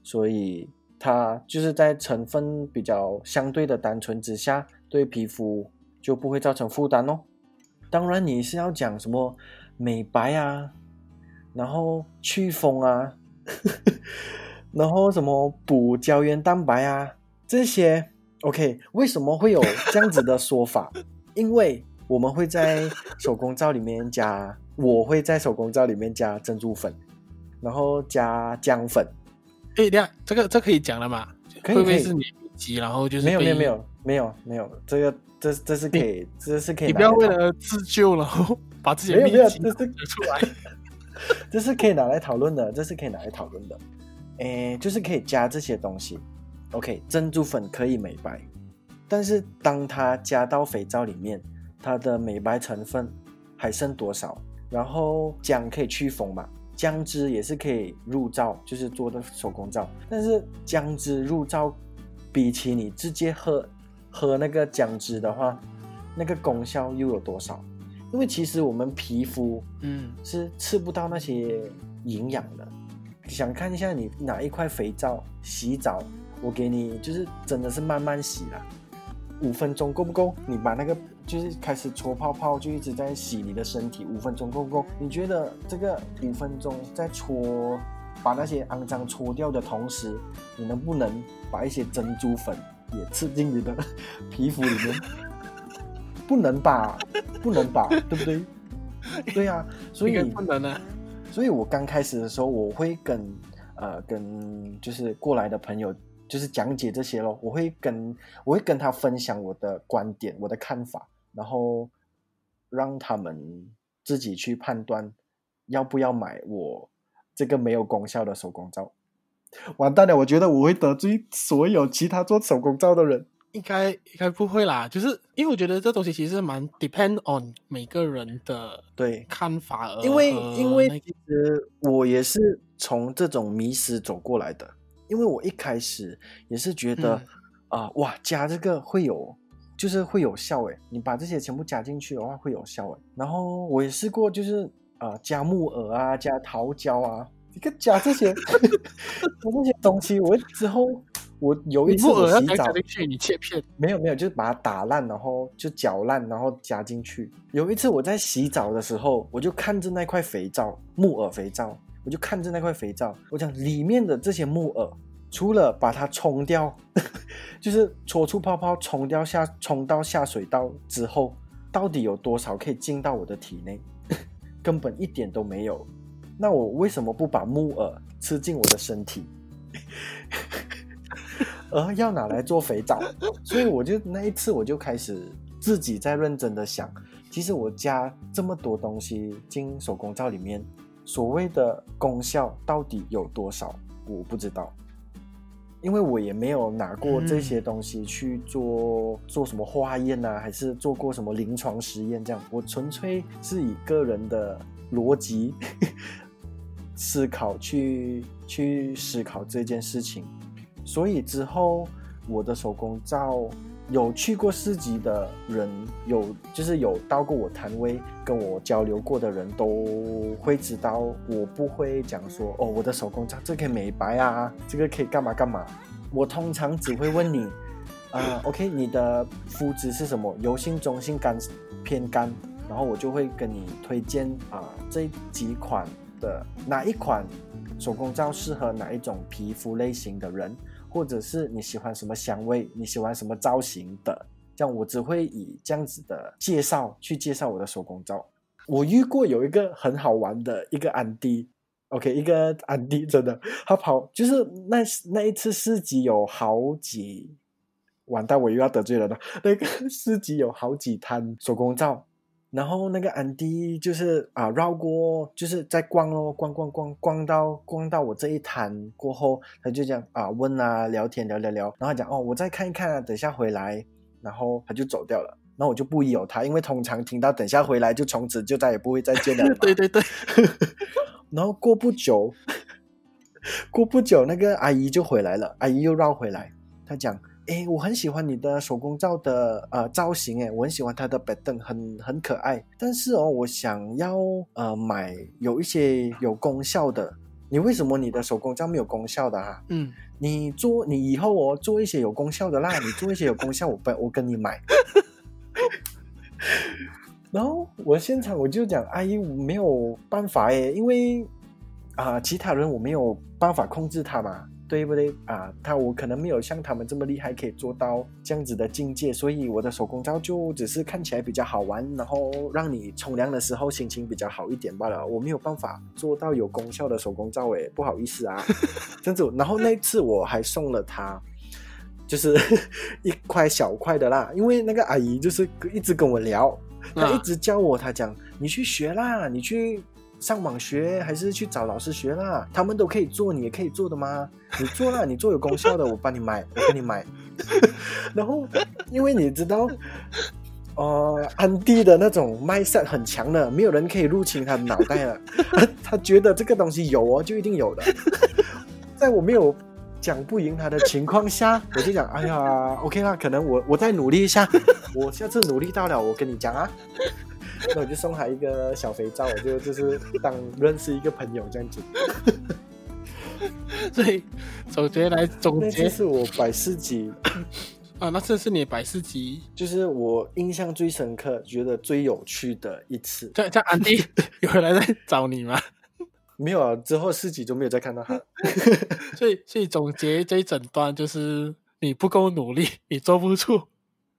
所以它就是在成分比较相对的单纯之下，对皮肤就不会造成负担哦。当然，你是要讲什么美白啊，然后祛风啊，然后什么补胶原蛋白啊这些，OK，为什么会有这样子的说法？因为我们会在手工皂里面加，我会在手工皂里面加珍珠粉，然后加姜粉。哎，这样这个这可以讲了吗？可以，会不会是你急，然后就是没有没有没有没有没有，这个这这是可以，这是可以。你不要为了自救，然后 把自己的秘籍这是出来，这是可以拿来讨论的，这是可以拿来讨论的。哎，就是可以加这些东西。OK，珍珠粉可以美白，但是当它加到肥皂里面。它的美白成分还剩多少？然后姜可以祛风嘛？姜汁也是可以入皂，就是做的手工皂。但是姜汁入皂，比起你直接喝喝那个姜汁的话，那个功效又有多少？因为其实我们皮肤嗯是吃不到那些营养的。嗯、想看一下你哪一块肥皂洗澡，我给你就是真的是慢慢洗啦，五分钟够不够？你把那个。就是开始搓泡泡，就一直在洗你的身体，五分钟够不够？你觉得这个五分钟在搓，把那些肮脏搓掉的同时，你能不能把一些珍珠粉也吃进你的 皮肤里面？不能吧？不能吧？对不对？对呀、啊，所以不能呢。所以我刚开始的时候，我会跟呃跟就是过来的朋友。就是讲解这些咯，我会跟我会跟他分享我的观点、我的看法，然后让他们自己去判断要不要买我这个没有功效的手工皂。完蛋了，我觉得我会得罪所有其他做手工皂的人。应该应该不会啦，就是因为我觉得这东西其实蛮 depend on 每个人的对看法而。因为因为其实我也是从这种迷失走过来的。因为我一开始也是觉得，啊、嗯呃，哇，加这个会有，就是会有效诶。你把这些全部加进去的话会有效诶。然后我也试过，就是啊、呃，加木耳啊，加桃胶啊，一个加这些，加这些东西。我之后我有一次我洗澡，你，你切片？没有没有，就是把它打烂，然后就搅烂，然后加进去。有一次我在洗澡的时候，我就看着那块肥皂，木耳肥皂。我就看着那块肥皂，我讲里面的这些木耳，除了把它冲掉，就是搓出泡泡冲掉下冲到下水道之后，到底有多少可以进到我的体内？根本一点都没有。那我为什么不把木耳吃进我的身体？而要拿来做肥皂？所以我就那一次我就开始自己在认真的想，其实我加这么多东西进手工皂里面，所谓的功效到底有多少？我不知道。因为我也没有拿过这些东西去做、嗯、做什么化验啊，还是做过什么临床实验这样。我纯粹是以个人的逻辑 思考去去思考这件事情。所以之后我的手工皂有去过市集的人，有就是有到过我摊位跟我交流过的人都会知道，我不会讲说哦，我的手工皂这个可以美白啊，这个可以干嘛干嘛。我通常只会问你，啊、呃，OK，你的肤质是什么？油性、中性、干、偏干，然后我就会跟你推荐啊、呃、这几款的哪一款手工皂适合哪一种皮肤类型的人。或者是你喜欢什么香味，你喜欢什么造型的，这样我只会以这样子的介绍去介绍我的手工皂。我遇过有一个很好玩的一个安迪，OK，一个安迪真的，他跑就是那那一次市集有好几，完蛋，我又要得罪人了。那个市集有好几摊手工皂。然后那个安迪就是啊绕过，就是在逛哦，逛逛逛逛到逛到我这一摊过后，他就这样啊问啊聊天聊聊聊，然后他讲哦我再看一看啊，等下回来，然后他就走掉了。然后我就不疑有他，因为通常听到等下回来就从此就再也不会再见了。对对对。然后过不久，过不久那个阿姨就回来了，阿姨又绕回来，她讲。哎，我很喜欢你的手工皂的呃造型，哎，我很喜欢它的板凳，很很可爱。但是哦，我想要呃买有一些有功效的。你为什么你的手工皂没有功效的啊？嗯，你做你以后哦做一些有功效的啦，你做一些有功效，我不我跟你买。然后我现场我就讲，阿姨我没有办法哎，因为啊、呃、其他人我没有办法控制他嘛。对不对啊？他我可能没有像他们这么厉害，可以做到这样子的境界，所以我的手工皂就只是看起来比较好玩，然后让你冲凉的时候心情比较好一点罢了。我没有办法做到有功效的手工皂，诶，不好意思啊，这样子。然后那次我还送了他，就是 一块小块的啦，因为那个阿姨就是一直跟我聊，她一直教我，她讲你去学啦，你去。上网学还是去找老师学啦？他们都可以做，你也可以做的吗？你做啦，你做有功效的，我帮你买，我给你买。然后，因为你知道，呃，安迪的那种 mindset 很强的，没有人可以入侵他的脑袋了。他觉得这个东西有哦，就一定有的。在我没有讲不赢他的情况下，我就讲，哎呀，OK 啦，可能我我再努力一下，我下次努力到了，我跟你讲啊。那我就送他一个小肥皂，我就就是当认识一个朋友这样子。所以总结来总结，这是我百事集啊，那这是你百事集，就是我印象最深刻、觉得最有趣的一次。这这安迪有人来在找你吗？没有啊，之后四集就没有再看到他。所以所以总结这一整段就是你不够努力，你做不出。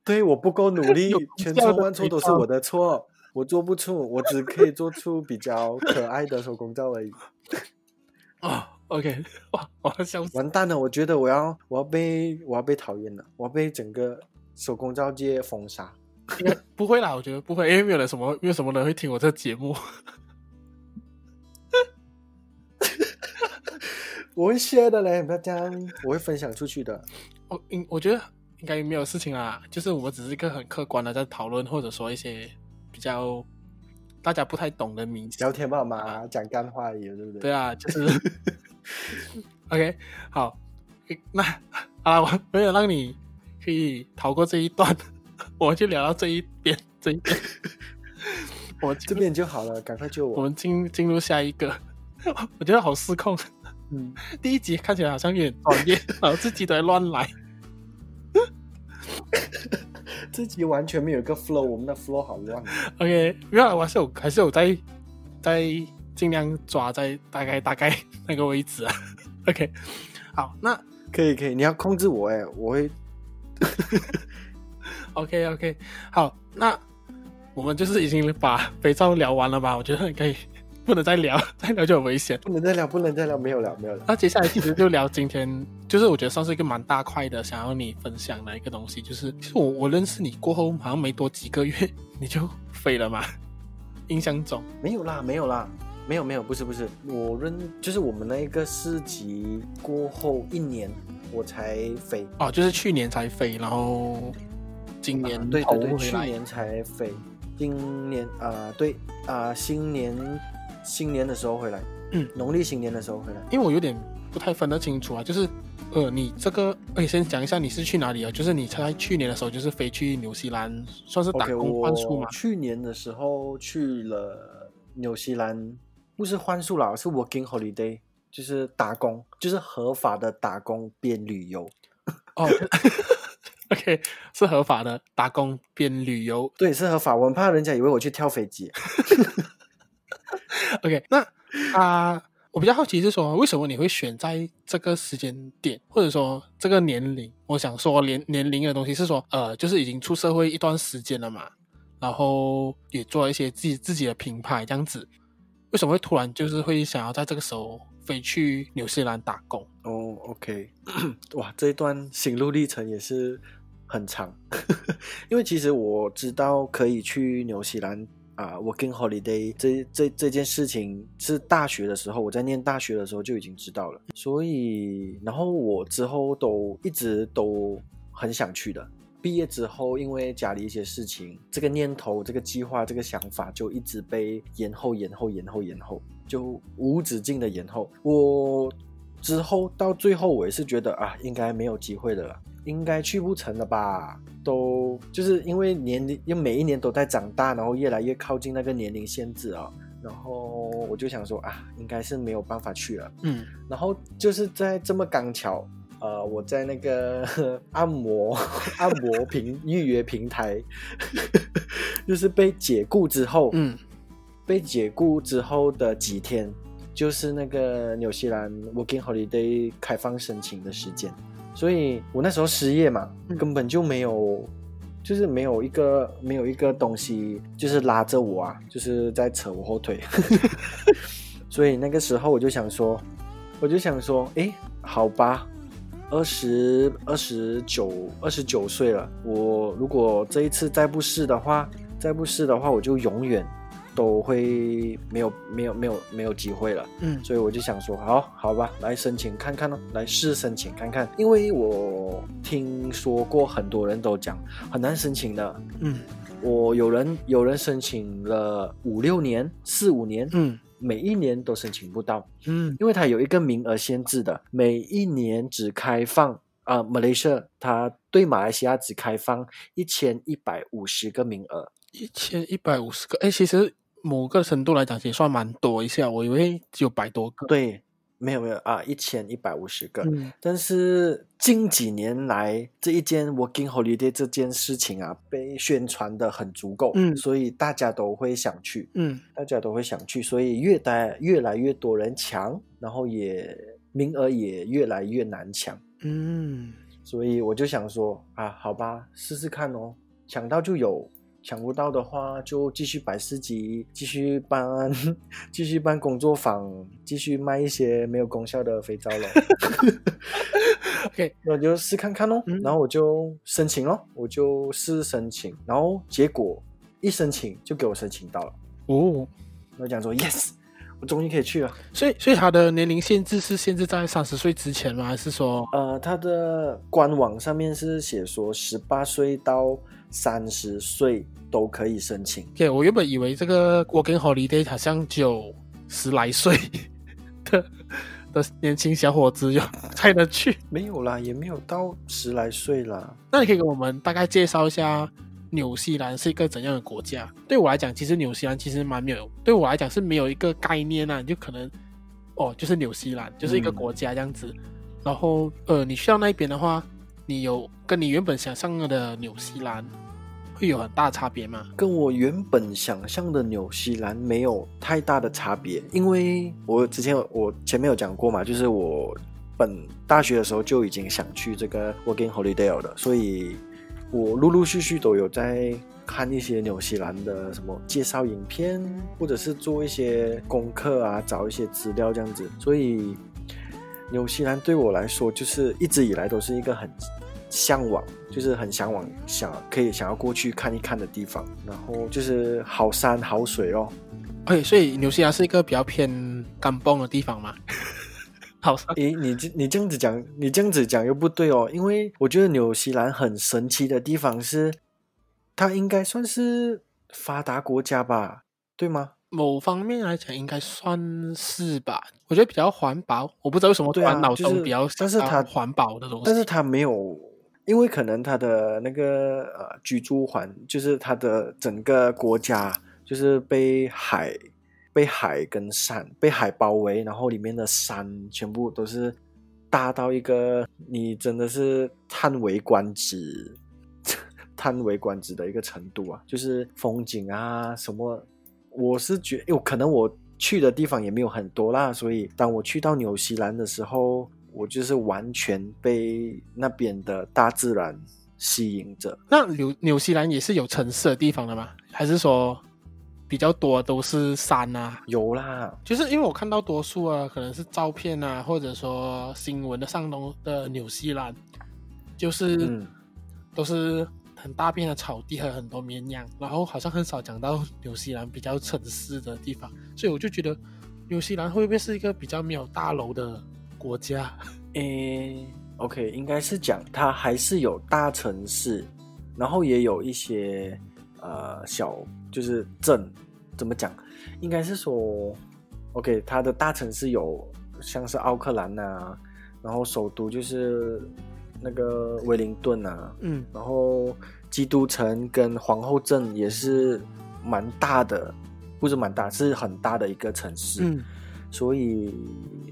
对，我不够努力，千错万错都是我的错。我做不出，我只可以做出比较可爱的手工皂而已。哦、oh,，OK，哇，我要笑死！完蛋了，我觉得我要我要被我要被讨厌了，我要被整个手工皂界封杀。应该不会啦，我觉得不会，因为没有人什么，没有什么人会听我这个节目。我会 share 的嘞，不要这样，我会分享出去的。我应我觉得应该没有事情啦，就是我们只是一个很客观的在讨论，或者说一些。比较大家不太懂的名词，聊天嘛嘛，讲干话而已，对不对？对啊，就是 OK，好，那啊，我没有让你可以逃过这一段，我就聊到这一边，这一边，我这边就好了，赶快救我。我们进进入下一个，我觉得好失控。嗯，第一集看起来好像有点专业，然后自己都在乱来。自己完全没有一个 flow，我们的 flow 好乱。OK，没有，我还是有，还是有在在尽量抓在大概大概那个位置啊。OK，好，那可以可以，你要控制我哎，我会。OK OK，好，那我们就是已经把肥皂聊完了吧？我觉得可以，不能再聊，再聊就很危险。不能再聊，不能再聊，没有了，没有了。那接下来其实就聊今天，就是我觉得算是一个蛮大块的，想要你分享的一个东西，就是其实我我认识你过后，好像没多几个月 你就飞了嘛？印象中没有啦，没有啦，没有没有，不是不是，我认就是我们那一个四级过后一年我才飞哦，就是去年才飞，然后。今年、啊、对对对，去年才飞，今年啊、呃、对啊、呃，新年新年的时候回来，嗯，农历新年的时候回来。因为我有点不太分得清楚啊，就是呃，你这个可以先讲一下你是去哪里啊？就是你在去年的时候就是飞去纽西兰，算是打工换宿嘛？去年的时候去了纽西兰，不是换宿啦，是 working holiday，就是打工，就是合法的打工边旅游。哦。OK，是合法的打工边旅游，对，是合法。我很怕人家以为我去跳飞机。OK，那啊、我比较好奇是说，为什么你会选在这个时间点，或者说这个年龄？我想说年年龄的东西是说，呃，就是已经出社会一段时间了嘛，然后也做了一些自己自己的品牌这样子，为什么会突然就是会想要在这个时候飞去纽西兰打工？哦、oh，OK，哇，这一段心路历程也是。很长，因为其实我知道可以去纽西兰啊，working holiday 这这这件事情是大学的时候，我在念大学的时候就已经知道了，所以然后我之后都一直都很想去的。毕业之后，因为家里一些事情，这个念头、这个计划、这个想法就一直被延后、延后、延后、延后，就无止境的延后。我之后到最后，我也是觉得啊，应该没有机会的了。应该去不成了吧？都就是因为年龄，因为每一年都在长大，然后越来越靠近那个年龄限制啊。然后我就想说啊，应该是没有办法去了。嗯，然后就是在这么刚巧，呃，我在那个 按摩 按摩平预约平台，就是被解雇之后，嗯，被解雇之后的几天，就是那个纽西兰 Working Holiday 开放申请的时间。所以我那时候失业嘛，根本就没有，就是没有一个没有一个东西，就是拉着我啊，就是在扯我后腿。所以那个时候我就想说，我就想说，哎，好吧，二十二十九二十九岁了，我如果这一次再不试的话，再不试的话，我就永远。都会没有没有没有没有机会了，嗯，所以我就想说，好，好吧，来申请看看咯，来试申请看看，因为我听说过很多人都讲很难申请的，嗯，我有人有人申请了五六年、四五年，嗯，每一年都申请不到，嗯，因为它有一个名额限制的，每一年只开放啊，呃，Malaysia 它对马来西亚只开放一千一百五十个名额，一千一百五十个，哎，其实。某个程度来讲，也算蛮多一下。我以为只有百多个。对，没有没有啊，一千一百五十个。嗯。但是近几年来，这一间 Working Holiday 这件事情啊，被宣传的很足够。嗯。所以大家都会想去。嗯。大家都会想去，所以越来越来越多人抢，然后也名额也越来越难抢。嗯。所以我就想说啊，好吧，试试看哦，抢到就有。抢不到的话，就继续摆市集，继续办，继续办工作坊，继续卖一些没有功效的肥皂了。OK，那就试看看咯。嗯、然后我就申请咯，我就试申请，然后结果一申请就给我申请到了。哦，我讲说 Yes，我终于可以去了。所以，所以他的年龄限制是限制在三十岁之前吗？还是说，呃，他的官网上面是写说十八岁到。三十岁都可以申请。对，我原本以为这个 Working Holiday 好像只有十来岁的 的年轻小伙子有才能去。没有啦，也没有到十来岁啦。那你可以给我们大概介绍一下纽西兰是一个怎样的国家？对我来讲，其实纽西兰其实蛮没有，对我来讲是没有一个概念啊。就可能哦，就是纽西兰就是一个国家这样子。然后呃，你去到那边的话，你有跟你原本想象的纽西兰会有很大差别吗？跟我原本想象的纽西兰没有太大的差别，因为我之前我前面有讲过嘛，就是我本大学的时候就已经想去这个 working holiday 了，所以我陆陆续续都有在看一些纽西兰的什么介绍影片，或者是做一些功课啊，找一些资料这样子，所以纽西兰对我来说就是一直以来都是一个很。向往就是很向往，想可以想要过去看一看的地方，然后就是好山好水哦。OK，所以纽西兰是一个比较偏干崩的地方吗？好山。诶，你这你这样子讲，你这样子讲又不对哦，因为我觉得纽西兰很神奇的地方是，它应该算是发达国家吧，对吗？某方面来讲，应该算是吧。我觉得比较环保，我不知道为什么对啊，脑中比较，但是它环保的东西，但是它没有。因为可能它的那个呃居住环，就是它的整个国家就是被海、被海跟山被海包围，然后里面的山全部都是大到一个你真的是叹为观止、叹为观止的一个程度啊！就是风景啊什么，我是觉得，可能我去的地方也没有很多啦，所以当我去到纽西兰的时候。我就是完全被那边的大自然吸引着。那纽纽西兰也是有城市的地方的吗？还是说比较多都是山啊？有啦，就是因为我看到多数啊，可能是照片啊，或者说新闻的上东的纽西兰，就是、嗯、都是很大片的草地和很多绵羊，然后好像很少讲到纽西兰比较城市的地方，所以我就觉得纽西兰会不会是一个比较没有大楼的？国家，诶，OK，应该是讲它还是有大城市，然后也有一些呃小，就是镇，怎么讲？应该是说，OK，它的大城市有像是奥克兰啊，然后首都就是那个威灵顿啊，嗯，然后基督城跟皇后镇也是蛮大的，不是蛮大，是很大的一个城市，嗯。所以，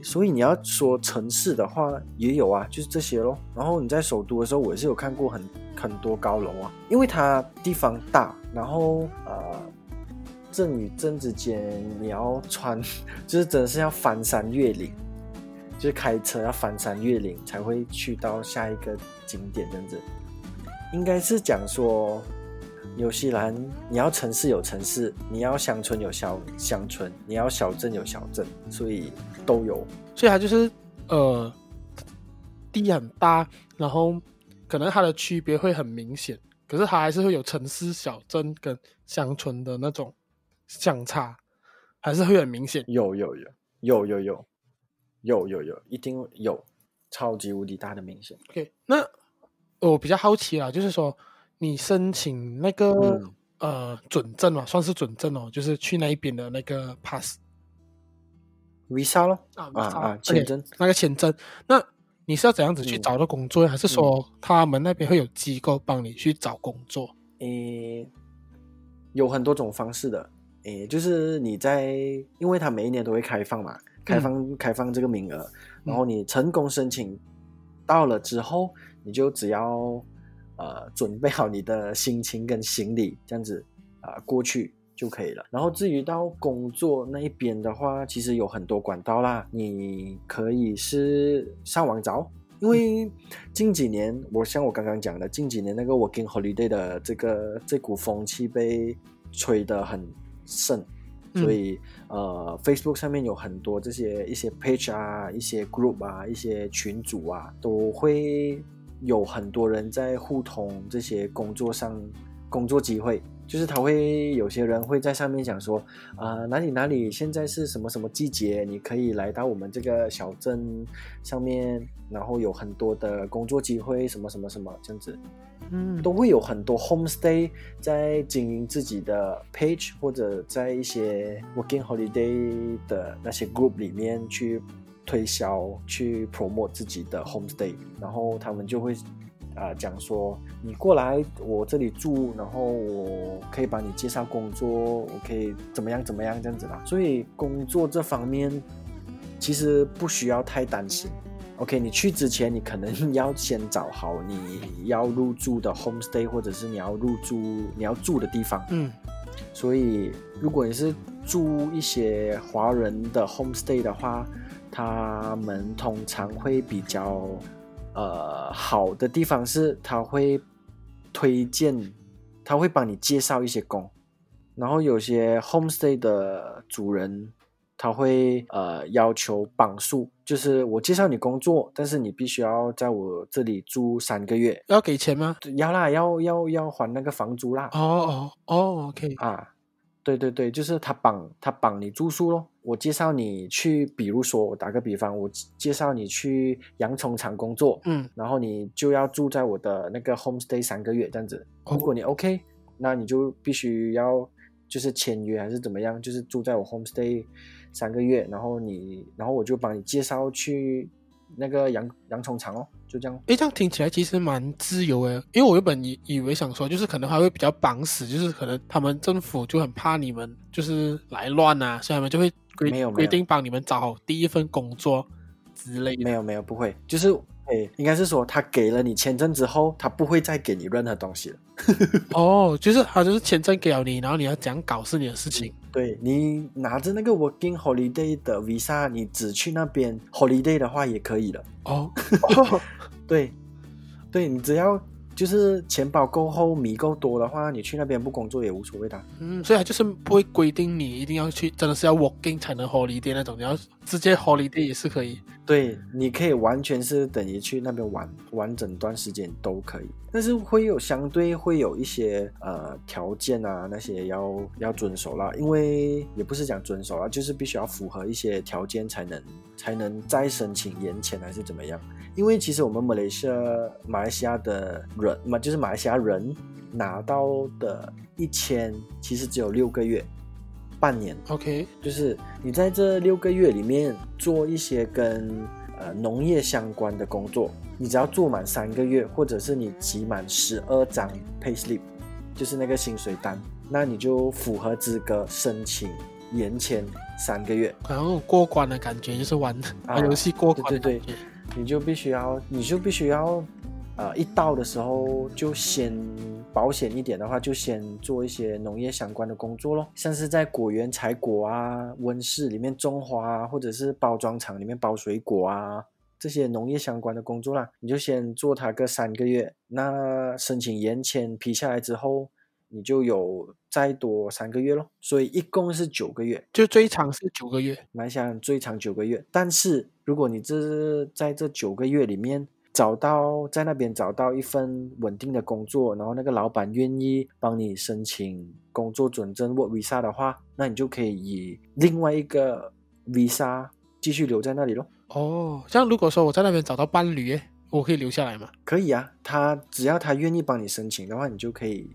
所以你要说城市的话，也有啊，就是这些咯。然后你在首都的时候，我也是有看过很很多高楼啊，因为它地方大，然后呃，镇与镇之间你要穿，就是真的是要翻山越岭，就是开车要翻山越岭才会去到下一个景点这样子。应该是讲说。纽西兰，你要城市有城市，你要乡村有小乡村，你要小镇有小镇，所以都有。所以它就是呃地很大，然后可能它的区别会很明显，可是它还是会有城市、小镇跟乡村的那种相差，还是会很明显。有有有有有有有有有，一定有超级无敌大的明显。OK，那我比较好奇啊，就是说。你申请那个、呃准证嘛，算是准证哦，就是去那一边的那个 pass，visa 咯啊啊签证、那个签证，那你是要怎样子去找到工作，嗯、还是说他们那边会有机构帮你去找工作？诶，有很多种方式的，诶，就是你在，因为他每一年都会开放嘛，开放、嗯、开放这个名额，然后你成功申请到了之后，你就只要。呃，准备好你的心情跟行李，这样子啊、呃、过去就可以了。然后至于到工作那一边的话，其实有很多管道啦。你可以是上网找，因为近几年，我像我刚刚讲的，近几年那个 Working Holiday 的这个这股风气被吹得很盛，所以、嗯、呃，Facebook 上面有很多这些一些 page 啊，一些 group 啊，一些群组啊，都会。有很多人在互通这些工作上工作机会，就是他会有些人会在上面讲说，啊、呃、哪里哪里现在是什么什么季节，你可以来到我们这个小镇上面，然后有很多的工作机会，什么什么什么这样子，嗯，都会有很多 homestay 在经营自己的 page 或者在一些 working holiday 的那些 group 里面去。推销去 promote 自己的 homestay，然后他们就会啊、呃、讲说，你过来我这里住，然后我可以帮你介绍工作，我可以怎么样怎么样这样子啦。所以工作这方面其实不需要太担心，OK，你去之前你可能 要先找好你要入住的 homestay，或者是你要入住你要住的地方。嗯，所以如果你是住一些华人的 homestay 的话，他们通常会比较呃好的地方是，他会推荐，他会帮你介绍一些工，然后有些 homestay 的主人。他会呃要求绑数，就是我介绍你工作，但是你必须要在我这里住三个月。要给钱吗？要啦，要要要还那个房租啦。哦哦哦，OK 啊，对对对，就是他绑他绑你住宿咯。我介绍你去，比如说我打个比方，我介绍你去洋葱厂工作，嗯，然后你就要住在我的那个 homestay 三个月这样子。如果你 OK，那你就必须要就是签约还是怎么样，就是住在我 homestay。三个月，然后你，然后我就帮你介绍去那个洋洋葱厂哦，就这样。诶，这样听起来其实蛮自由诶，因为我原本以以为想说，就是可能还会比较绑死，就是可能他们政府就很怕你们就是来乱啊，所以他们就会规没有规定帮你们找好第一份工作之类的。没有没有，不会，就是诶，应该是说他给了你签证之后，他不会再给你任何东西了。哦，就是他就是签证给了你，然后你要怎样搞是你的事情。对，你拿着那个 Working Holiday 的 Visa，你只去那边 Holiday 的话也可以了。哦，对，对，你只要。就是钱包够厚，米够多的话，你去那边不工作也无所谓的。嗯，所以他就是不会规定你一定要去，真的是要 working 才能 holiday 那种，你要直接 holiday 也是可以。对，你可以完全是等于去那边玩玩整段时间都可以，但是会有相对会有一些呃条件啊那些要要遵守啦，因为也不是讲遵守啊，就是必须要符合一些条件才能才能再申请延签还是怎么样。因为其实我们马来西亚马来西亚的人嘛，就是马来西亚人拿到的一千其实只有六个月，半年。OK，就是你在这六个月里面做一些跟呃农业相关的工作，你只要做满三个月，或者是你集满十二张 payslip，就是那个薪水单，那你就符合资格申请延签三个月。好像过关的感觉，就是玩玩游戏过关的感觉。对对对。你就必须要，你就必须要，呃，一到的时候就先保险一点的话，就先做一些农业相关的工作咯，像是在果园采果啊，温室里面种花啊，或者是包装厂里面包水果啊，这些农业相关的工作啦，你就先做它个三个月。那申请延签批下来之后，你就有再多三个月咯，所以一共是九个月，就最长是九个月，马来西亚最长九个月，但是。如果你这是在这九个月里面找到在那边找到一份稳定的工作，然后那个老板愿意帮你申请工作准证 work visa 的话，那你就可以以另外一个 visa 继续留在那里咯。哦，像如果说我在那边找到伴侣，我可以留下来吗？可以啊，他只要他愿意帮你申请的话，你就可以，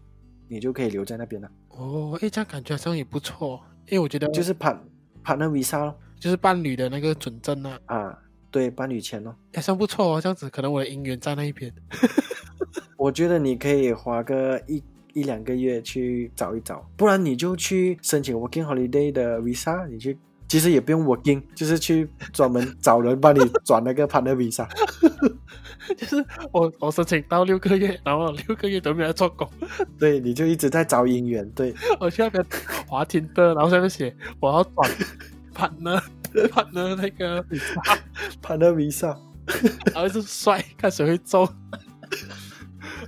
你就可以留在那边了。哦，诶，这样感觉好像也不错，因为我觉得就是 partner visa 咯。就是伴侣的那个准证啊，啊，对，伴侣签哦，还算不错哦，这样子可能我的姻缘在那一边。我觉得你可以花个一一两个月去找一找，不然你就去申请 Working Holiday 的 Visa，你去，其实也不用 Working，就是去专门找人帮你转那个 Partner Visa。就是我我申请到六个月，然后六个月都没有做工，对，你就一直在找姻缘，对，我去那边滑听的，然后在那边写我要转。Partner partner 那个 partner visa，然后是帅，看谁会中。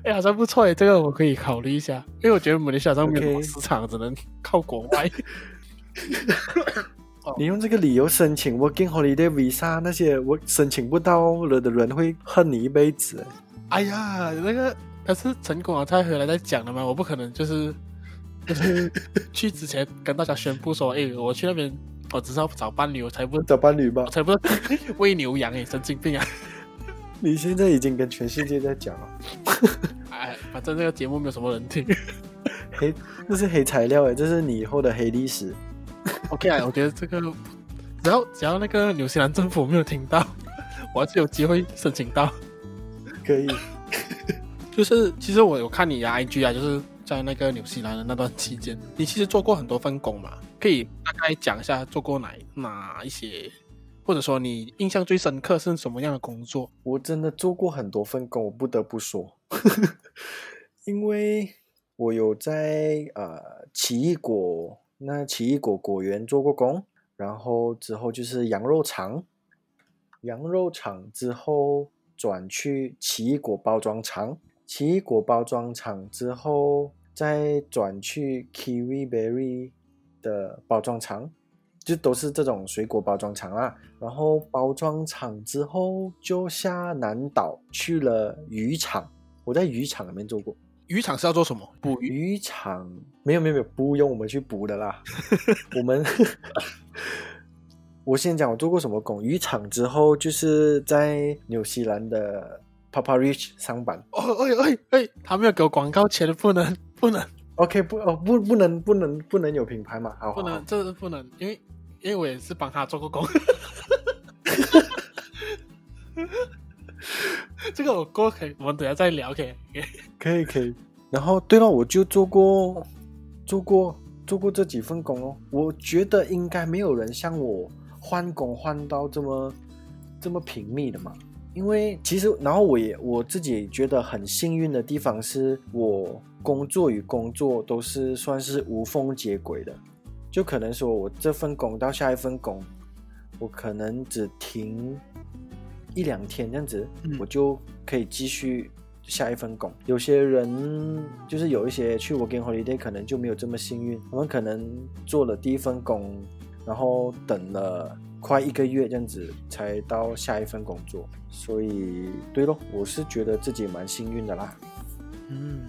哎，好像不错哎，这个我可以考虑一下，因为我觉得马来西亚上没有市场，只能靠国外。你用这个理由申请 working holiday visa，那些我申请不到了的人会恨你一辈子。哎呀，那个他是成功了才回来再讲的嘛，我不可能就是就是去之前跟大家宣布说，哎，我去那边。我只是要找伴侣，我才不找伴侣吧，我才不 喂牛羊诶，神经病啊！你现在已经跟全世界在讲了，哎，反正这个节目没有什么人听，黑，这是黑材料诶，这是你以后的黑历史。OK 啊，我觉得这个只要只要那个纽西兰政府没有听到，我还是有机会申请到。可以，就是其实我有看你的 IG 啊，就是在那个纽西兰的那段期间，你其实做过很多份工嘛。可以大概讲一下做过哪哪一些或者说你印象最深刻是什么样的工作？我真的做过很多份工，我不得不说，因为我有在呃奇异果那奇异果果园做过工，然后之后就是羊肉厂，羊肉厂之后转去奇异果包装厂，奇异果包装厂之后再转去 Kiwi Berry 的包装厂。就都是这种水果包装厂啦，然后包装厂之后就下南岛去了渔场，我在渔场里面做过。渔场是要做什么？捕鱼？渔场没有没有没有，不用我们去捕的啦。我们 我先讲我做过什么工。渔场之后就是在纽西兰的 Papa Rich 上班。哦哎哎哎，他没有给我广告钱，不能 不能。OK 不哦不不能不能不能有品牌嘛？好，好，好，不能，这是不能，因为。因为我也是帮他做过工，这个我过可以，我们等下再聊，可以，可以，可以。然后，对了，我就做过，做过，做过这几份工哦。我觉得应该没有人像我换工换到这么这么频密的嘛。因为其实，然后我也我自己觉得很幸运的地方是，我工作与工作都是算是无缝接轨的。就可能说，我这份工到下一份工，我可能只停一两天这样子，嗯、我就可以继续下一份工。有些人就是有一些去 working holiday，可能就没有这么幸运，我们可能做了第一份工，然后等了快一个月这样子才到下一份工作。所以，对咯，我是觉得自己蛮幸运的啦。嗯。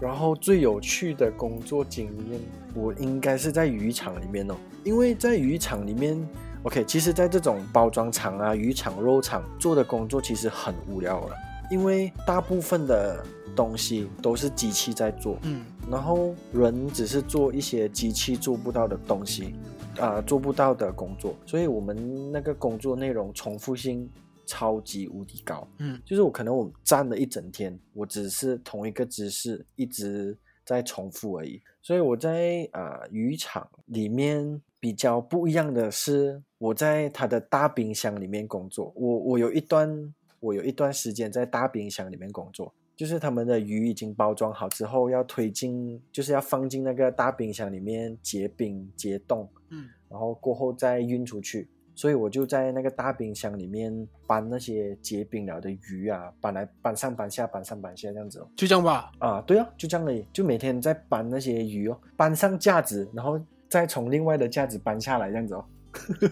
然后最有趣的工作经验，我应该是在渔场里面哦，因为在渔场里面，OK，其实，在这种包装厂啊、渔场、肉厂做的工作其实很无聊了，因为大部分的东西都是机器在做，嗯，然后人只是做一些机器做不到的东西，啊、呃，做不到的工作，所以我们那个工作内容重复性。超级无敌高，嗯，就是我可能我站了一整天，我只是同一个姿势一直在重复而已。所以我在啊、呃、渔场里面比较不一样的是，我在他的大冰箱里面工作。我我有一段我有一段时间在大冰箱里面工作，就是他们的鱼已经包装好之后要推进，就是要放进那个大冰箱里面结冰结冻，嗯，然后过后再运出去。所以我就在那个大冰箱里面搬那些结冰了的鱼啊，搬来搬上搬下，搬上搬下这样子哦，就这样吧。啊，对啊，就这样而已，就每天在搬那些鱼哦，搬上架子，然后再从另外的架子搬下来这样子哦。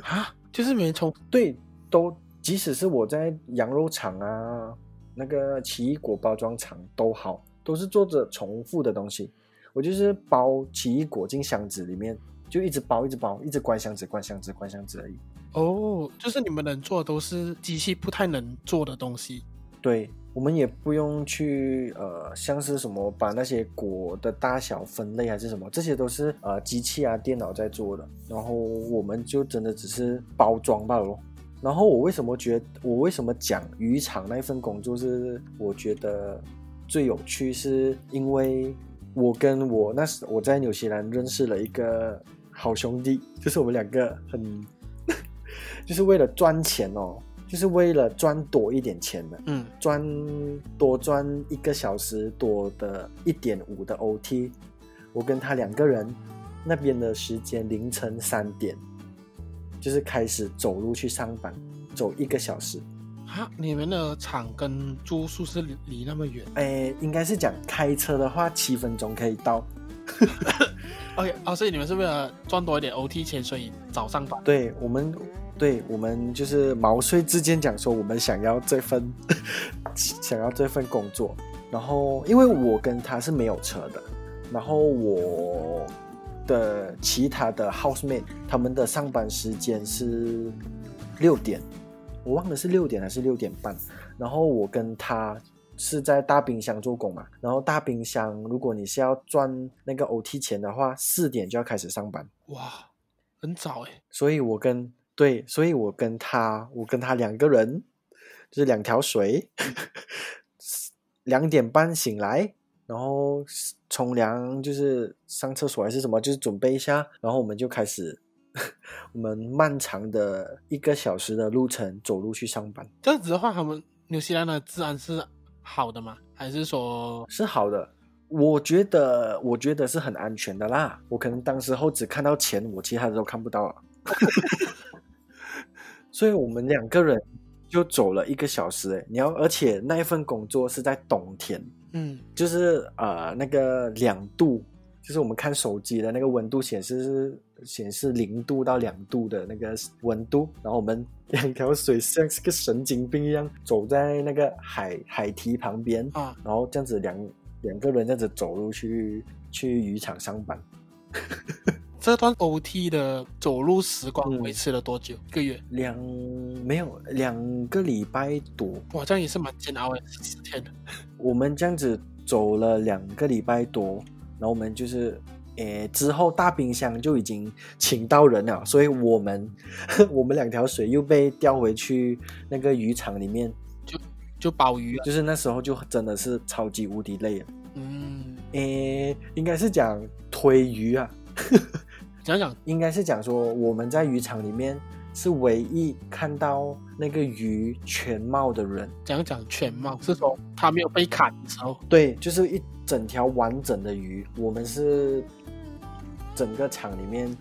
啊，就是每天从对，都即使是我在羊肉厂啊，那个奇异果包装厂都好，都是做着重复的东西。我就是包奇异果进箱子里面，就一直包，一直包，一直关箱子，关箱子，关箱子而已。哦，就是你们能做的都是机器不太能做的东西。对，我们也不用去呃，像是什么把那些果的大小分类还是什么，这些都是呃机器啊电脑在做的。然后我们就真的只是包装罢了咯。然后我为什么觉得我为什么讲渔场那份工作是我觉得最有趣，是因为我跟我那时我在纽西兰认识了一个好兄弟，就是我们两个很。就是为了赚钱哦，就是为了赚多一点钱的，嗯，赚多赚一个小时多的一点五的 OT。我跟他两个人那边的时间凌晨三点，就是开始走路去上班，走一个小时。啊，你们的厂跟住宿是离那么远？哎，应该是讲开车的话七分钟可以到。OK，哦，所以你们是为了赚多一点 OT 钱，所以早上班？对，我们。对，我们就是毛遂自荐讲说，我们想要这份 想要这份工作。然后，因为我跟他是没有车的，然后我的其他的 housemate 他们的上班时间是六点，我忘了是六点还是六点半。然后我跟他是在大冰箱做工嘛，然后大冰箱如果你是要赚那个 OT 钱的话，四点就要开始上班。哇，很早诶。所以我跟对，所以我跟他，我跟他两个人，就是两条水，两点半醒来，然后冲凉，就是上厕所还是什么，就是准备一下，然后我们就开始 我们漫长的一个小时的路程走路去上班。这样子的话，他们纽西兰的治安是好的吗？还是说是好的？我觉得，我觉得是很安全的啦。我可能当时候只看到钱，我其他的都看不到了。所以我们两个人就走了一个小时。哎，你要，而且那一份工作是在冬天，嗯，就是呃那个两度。就是我们看手机的那个温度显示是显示零度到两度的那个温度，然后我们两条水像是个神经病一样走在那个海海堤旁边啊，然后这样子两两个人这样子走路去去渔场上班。这段 OT 的走路时光维持了多久？嗯、一个月？两没有两个礼拜多。哇，这样也是蛮煎熬的，十天的。我们这样子走了两个礼拜多。然后我们就是，诶，之后大冰箱就已经请到人了，所以我们 我们两条水又被调回去那个渔场里面，就就保鱼，就是那时候就真的是超级无敌累了。嗯，诶，应该是讲推鱼啊，讲讲，应该是讲说我们在渔场里面是唯一看到那个鱼全貌的人。讲讲全貌是说他没有被砍的时候，对，就是一。整条完整的鱼，我们是整个场里面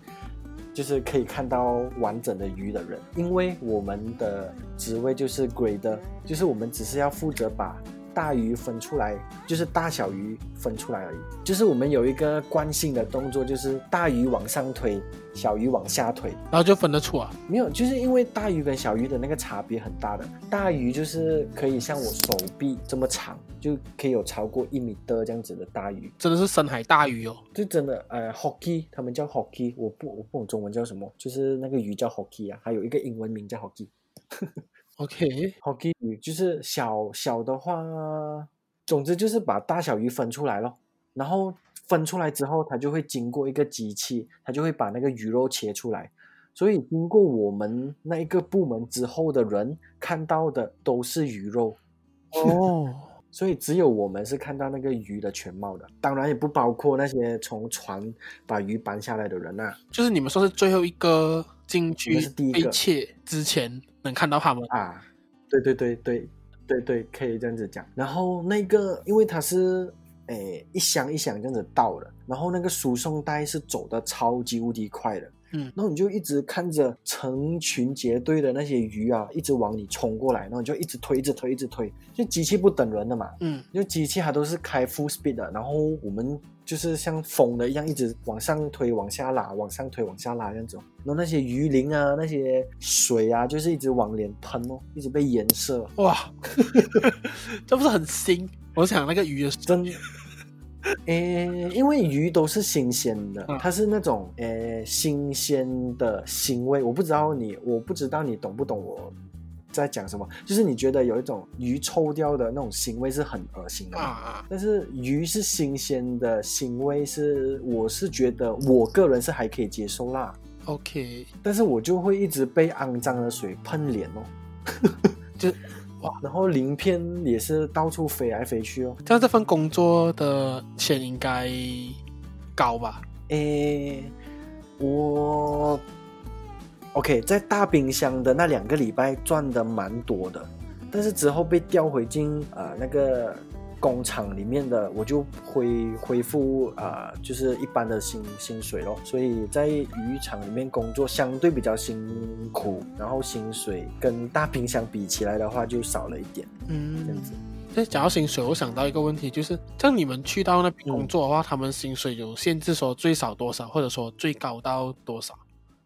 就是可以看到完整的鱼的人，因为我们的职位就是 grader，就是我们只是要负责把。大鱼分出来，就是大小鱼分出来而已。就是我们有一个惯性的动作，就是大鱼往上推，小鱼往下推，然后就分得出啊？没有，就是因为大鱼跟小鱼的那个差别很大的。大鱼就是可以像我手臂这么长，就可以有超过一米的这样子的大鱼，真的是深海大鱼哦。就真的，呃，hockey，他们叫 hockey，我不我不懂中文叫什么，就是那个鱼叫 hockey 啊，还有一个英文名叫 Hoki。OK，Hoki、okay. 鱼就是小小的话，总之就是把大小鱼分出来咯。然后分出来之后，它就会经过一个机器，它就会把那个鱼肉切出来。所以经过我们那一个部门之后的人看到的都是鱼肉哦。Oh. 所以只有我们是看到那个鱼的全貌的，当然也不包括那些从船把鱼搬下来的人啊。就是你们说是最后一个进去被切之前能看到他们啊？对对对对对对，可以这样子讲。然后那个，因为它是诶一箱一箱这样子倒的，然后那个输送带是走的超级无敌快的。嗯，然后你就一直看着成群结队的那些鱼啊，一直往你冲过来，然后你就一直推，一直推，一直推，就机器不等人的嘛。嗯，因为机器它都是开 full speed 的，然后我们就是像疯的一样，一直往上推，往下拉，往上推，往下拉这样子。然后那些鱼鳞啊，那些水啊，就是一直往脸喷哦，一直被颜色。哇，这不是很腥？我想那个鱼的真。诶，因为鱼都是新鲜的，它是那种诶新鲜的腥味。我不知道你，我不知道你懂不懂我在讲什么。就是你觉得有一种鱼臭掉的那种腥味是很恶心的，但是鱼是新鲜的腥味是，我是觉得我个人是还可以接受啦。OK，但是我就会一直被肮脏的水喷脸哦，就。哇，然后鳞片也是到处飞来飞去哦。这样这份工作的钱应该高吧？诶，我 OK，在大冰箱的那两个礼拜赚的蛮多的，但是之后被调回进呃那个。工厂里面的我就恢恢复啊，就是一般的薪薪水咯。所以在渔场里面工作相对比较辛苦，然后薪水跟大冰箱比起来的话就少了一点。嗯，这样子。在讲到薪水，我想到一个问题，就是像你们去到那边工作的话，嗯、他们薪水有限制说最少多少，或者说最高到多少？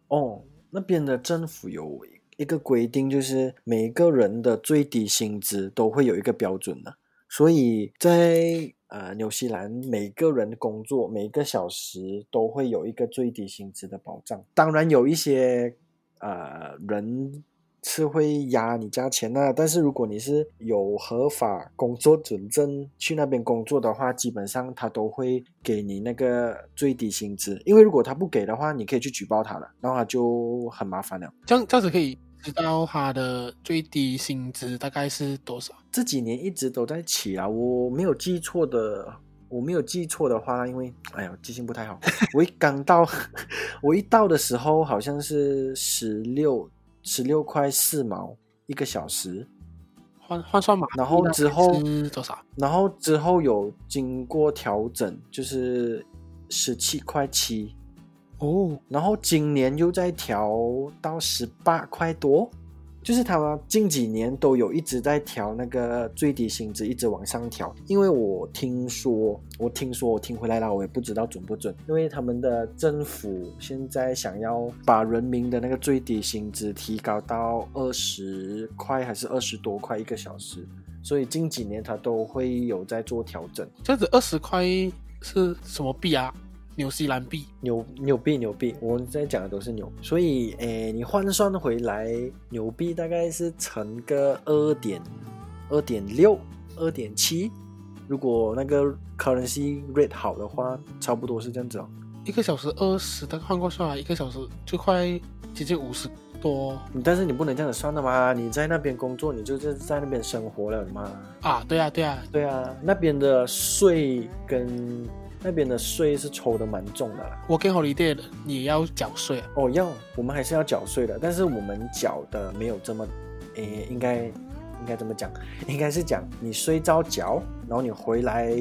哦，那边的政府有一个规定，就是每个人的最低薪资都会有一个标准的。所以在呃纽西兰，每个人工作每个小时都会有一个最低薪资的保障。当然有一些呃人是会压你价钱啊，但是如果你是有合法工作准证去那边工作的话，基本上他都会给你那个最低薪资。因为如果他不给的话，你可以去举报他了，然后他就很麻烦了。这样这样子可以。知道他的最低薪资大概是多少？这几年一直都在起啊，我没有记错的，我没有记错的话，因为哎呀记性不太好，我一刚到，我一到的时候好像是十六十六块四毛一个小时，换换算嘛。然后之后多少？然后之后有经过调整，就是十七块七哦。然后今年又再调到十八块多。就是他们近几年都有一直在调那个最低薪资，一直往上调。因为我听说，我听说，我听回来了，我也不知道准不准。因为他们的政府现在想要把人民的那个最低薪资提高到二十块还是二十多块一个小时，所以近几年他都会有在做调整。这样子二十块是什么币啊？纽西兰币，纽纽币，纽币，我们在讲的都是纽，所以诶，你换算回来，纽币大概是乘个二点二点六、二点七，如果那个 currency rate 好的话，差不多是这样子哦。一个小时二十，但换过算来，一个小时就快接近五十多。但是你不能这样子算的嘛，你在那边工作，你就是在那边生活了嘛。啊，对啊，对啊，对啊，那边的税跟。那边的税是抽的蛮重的啦。我跟 holiday 也要缴税啊？哦，要，我们还是要缴税的，但是我们缴的没有这么，诶，应该应该怎么讲，应该是讲你税照缴，然后你回来，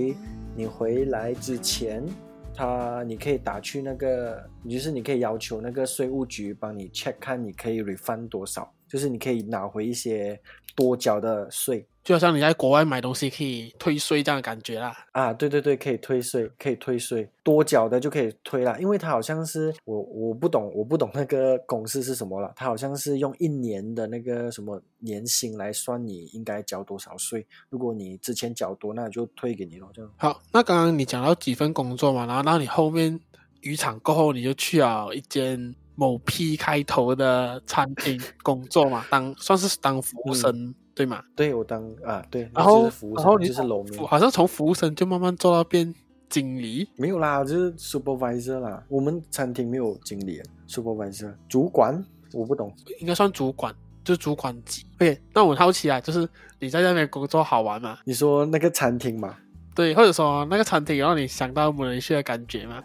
你回来之前，他你可以打去那个，就是你可以要求那个税务局帮你 check 看你可以 refund 多少，就是你可以拿回一些多缴的税。就好像你在国外买东西可以退税这样的感觉啦。啊，对对对，可以退税，可以退税，多缴的就可以退啦。因为它好像是我我不懂，我不懂那个公式是什么了。它好像是用一年的那个什么年薪来算你应该缴多少税。如果你之前缴多，那就退给你了。这样。好，那刚刚你讲到几份工作嘛，然后然后你后面渔场过后，你就去了一间某 P 开头的餐厅工作嘛，当算是当服务生。嗯对嘛？对我当啊，对，然后然后就是楼面，好像从服务生就慢慢做到变经理，没有啦，就是 supervisor 啦。我们餐厅没有经理，supervisor 主管，我不懂，应该算主管，就是主管级。OK，那我好奇啊，就是你在那边工作好玩吗？你说那个餐厅嘛？对，或者说那个餐厅让你想到某人去的感觉吗？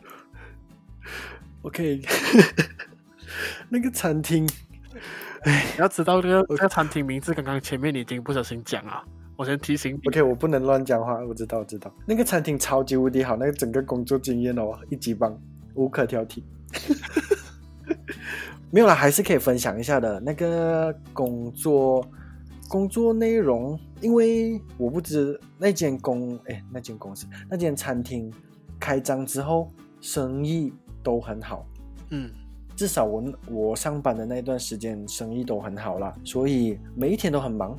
OK，那个餐厅。哎，你要知道这个这个餐厅名字，刚刚前面你已经不小心讲了，我先提醒你。OK，我不能乱讲话，我知道，我知道。那个餐厅超级无敌好，那个整个工作经验哦，一级棒，无可挑剔。没有啦，还是可以分享一下的。那个工作工作内容，因为我不知那间公哎，那间公司那间餐厅开张之后，生意都很好。嗯。至少我我上班的那段时间生意都很好啦，所以每一天都很忙。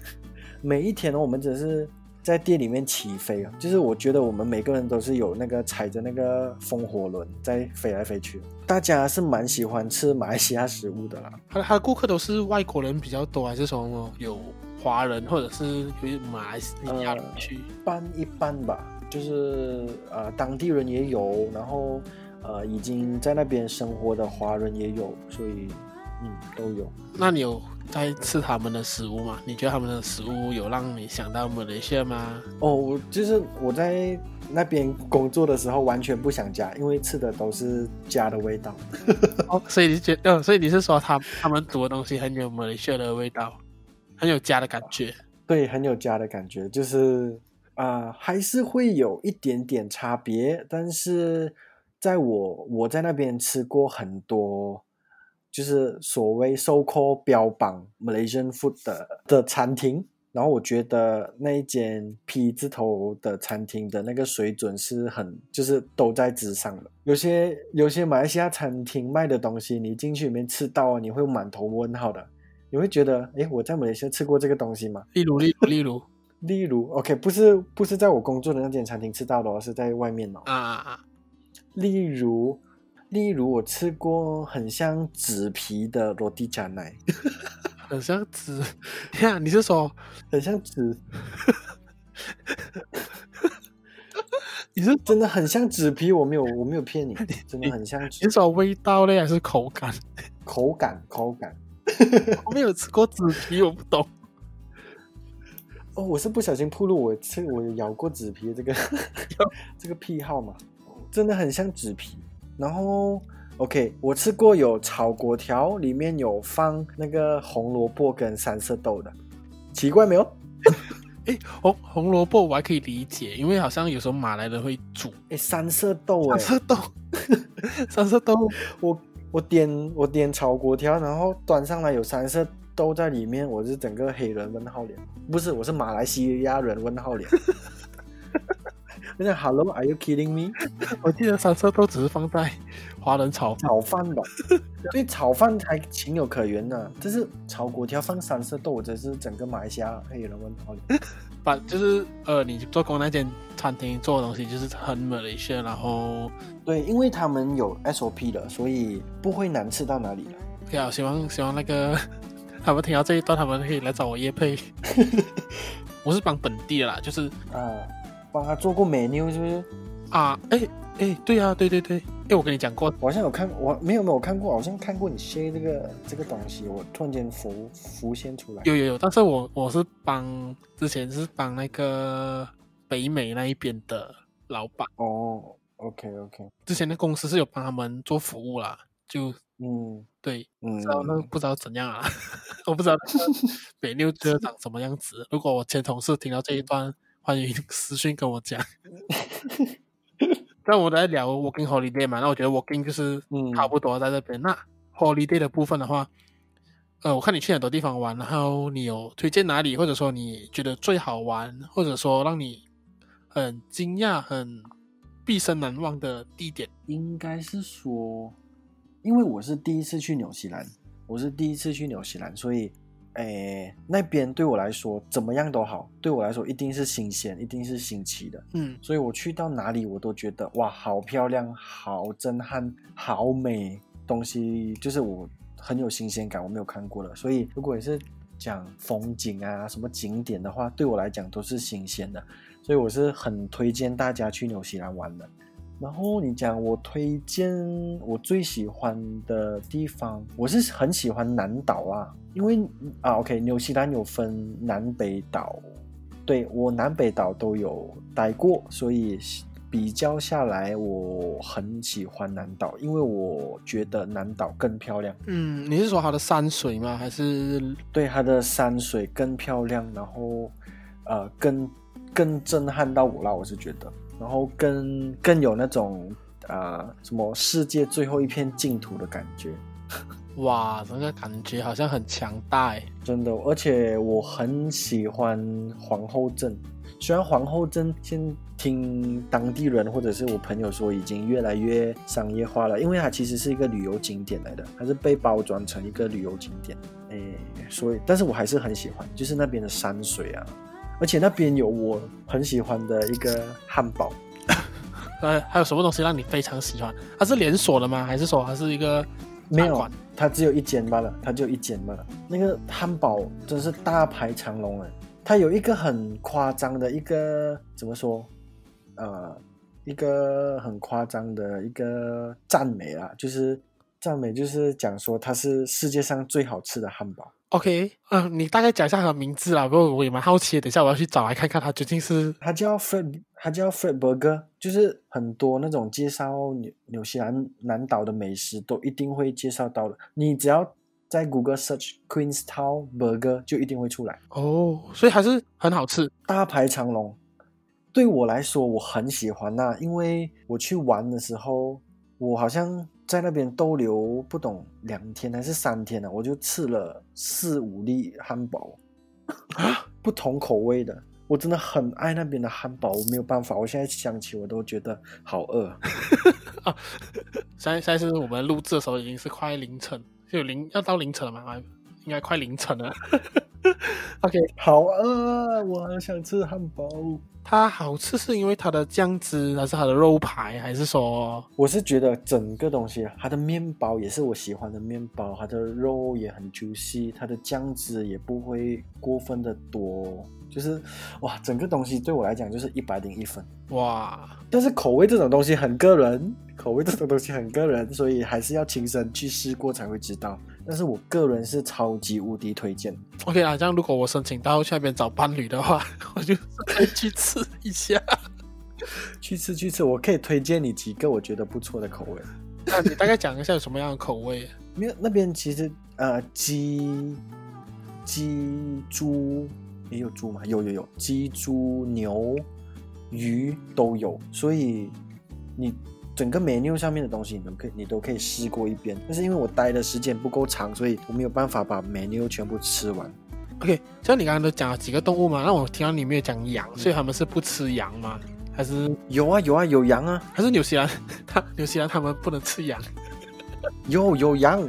每一天呢，我们只是在店里面起飞啊，就是我觉得我们每个人都是有那个踩着那个风火轮在飞来飞去。大家是蛮喜欢吃马来西亚食物的啦。他他的顾客都是外国人比较多，还是说有华人或者是有马来西亚人去？一般一般吧，就是呃当地人也有，然后。呃，已经在那边生活的华人也有，所以嗯都有。那你有在吃他们的食物吗？你觉得他们的食物有让你想到马来西亚吗？哦，我就是我在那边工作的时候完全不想家，因为吃的都是家的味道。哦，所以你觉得，哦，所以你是说他他们煮的东西很有马来西亚的味道，很有家的感觉？对，很有家的感觉，就是啊，呃，还是会有一点点差别，但是。在我我在那边吃过很多，就是所谓 so called 标榜 Malaysian food 的的餐厅，然后我觉得那一间 P 字头的餐厅的那个水准是很，就是都在之上的。有些有些马来西亚餐厅卖的东西，你进去里面吃到，你会满头问号的，你会觉得，诶，我在马来西亚吃过这个东西吗？例如，例如，例如，例如，OK，不是不是在我工作的那间餐厅吃到的，而是在外面哦。啊啊啊！例如，例如我吃过很像纸皮的罗蒂加奶，很像纸呀？你是说很像纸？你是真的很像纸皮？我没有，我没有骗你，真的很像纸。你说味道呢，还是口感？口感，口感。我没有吃过纸皮，我不懂。哦，我是不小心暴露我吃我咬过纸皮的这个 这个癖好嘛，真的很像纸皮。然后，OK，我吃过有炒粿条，里面有放那个红萝卜跟三色豆的，奇怪没有？哎，红红萝卜我还可以理解，因为好像有时候马来人会煮。哎，三色豆，哎，三色豆，三色豆，我我点我点炒粿条，然后端上来有三色豆在里面，我是整个黑人问号脸，不是，我是马来西亚人问号脸。我想，Hello，Are you kidding me？我记得三色豆只是放在华人炒炒饭吧，所以炒饭才情有可原呢、啊。这是炒粿条放三色豆，这是整个马来西亚黑人问号脸。把就是呃，你做工那间餐厅做的东西就是很马来西亚，然后对，因为他们有 SOP 的，所以不会难吃到哪里的。对啊，希望希望那个他们听到这一段，他们可以来找我约配。我是帮本地的啦，就是啊。帮他做过 menu 是不是？啊，哎哎，对啊，对对对，哎，我跟你讲过，我好像有看，我没有没有看过，好像看过你 share 这个这个东西，我突然间浮浮现出来。有有有，但是我我是帮之前是帮那个北美那一边的老板哦，OK OK，之前的公司是有帮他们做服务啦，就嗯对，嗯，知道那不知道怎样啊，我不知道 北六哥长什么样子，如果我前同事听到这一段。欢迎 私信跟我讲。那我在聊 working holiday 嘛，那我觉得 working 就是差不多在这边。嗯、那 holiday 的部分的话，呃，我看你去很多地方玩，然后你有推荐哪里，或者说你觉得最好玩，或者说让你很惊讶、很毕生难忘的地点？应该是说，因为我是第一次去纽西兰，我是第一次去纽西兰，所以。哎，那边对我来说怎么样都好，对我来说一定是新鲜，一定是新奇的。嗯，所以我去到哪里我都觉得哇，好漂亮，好震撼，好美，东西就是我很有新鲜感，我没有看过的。所以如果你是讲风景啊，什么景点的话，对我来讲都是新鲜的，所以我是很推荐大家去纽西兰玩的。然后你讲我推荐我最喜欢的地方，我是很喜欢南岛啊，因为啊，OK，纽西兰有分南北岛，对，我南北岛都有待过，所以比较下来，我很喜欢南岛，因为我觉得南岛更漂亮。嗯，你是说它的山水吗？还是对它的山水更漂亮，然后呃，更更震撼到我了，我是觉得。然后更更有那种啊、呃、什么世界最后一片净土的感觉，哇，那个感觉好像很强大，真的。而且我很喜欢皇后镇，虽然皇后镇先听当地人或者是我朋友说已经越来越商业化了，因为它其实是一个旅游景点来的，它是被包装成一个旅游景点，哎，所以但是我还是很喜欢，就是那边的山水啊。而且那边有我很喜欢的一个汉堡，呃，还有什么东西让你非常喜欢？它是连锁的吗？还是说它是一个没有？它只有一间罢了，它就一间罢了。那个汉堡真是大排长龙哎！它有一个很夸张的一个怎么说？呃，一个很夸张的一个赞美啊，就是赞美，就是讲说它是世界上最好吃的汉堡。OK，嗯、呃，你大概讲一下它的名字啦，不过我也蛮好奇的。等一下我要去找来看看它究竟是，它叫 Fred，它叫 Fred Burger，就是很多那种介绍纽纽西兰南岛的美食都一定会介绍到的。你只要在 Google search Queenstown Burger 就一定会出来。哦，所以还是很好吃，大排长龙。对我来说我很喜欢那，因为我去玩的时候，我好像。在那边逗留不懂两天还是三天呢、啊，我就吃了四五粒汉堡，不同口味的。我真的很爱那边的汉堡，我没有办法。我现在想起我都觉得好饿 啊！现在现在是我们录制的时候已经是快凌晨，就凌要到凌晨了嘛？应该快凌晨了。OK，好饿，我好想吃汉堡。它好吃是因为它的酱汁，还是它的肉排，还是说？我是觉得整个东西，它的面包也是我喜欢的面包，它的肉也很 juicy，它的酱汁也不会过分的多，就是哇，整个东西对我来讲就是一百零一分哇！但是口味这种东西很个人，口味这种东西很个人，所以还是要亲身去试过才会知道。但是我个人是超级无敌推荐。OK 啊，这样如果我申请到去那边找伴侣的话，我就可以去吃一下，去吃去吃。我可以推荐你几个我觉得不错的口味。那你大概讲一下有什么样的口味？没有，那边其实呃鸡。鸡、猪也有猪吗？有有有，鸡、猪、牛、鱼都有，所以你整个 menu 上面的东西，你都可以你都可以试过一遍。但是因为我待的时间不够长，所以我没有办法把 menu 全部吃完。OK，像你刚刚都讲了几个动物嘛，那我听到你没有讲羊，所以他们是不吃羊吗？还是有啊有啊有羊啊？还是纽西兰他纽西兰他们不能吃羊？有有羊。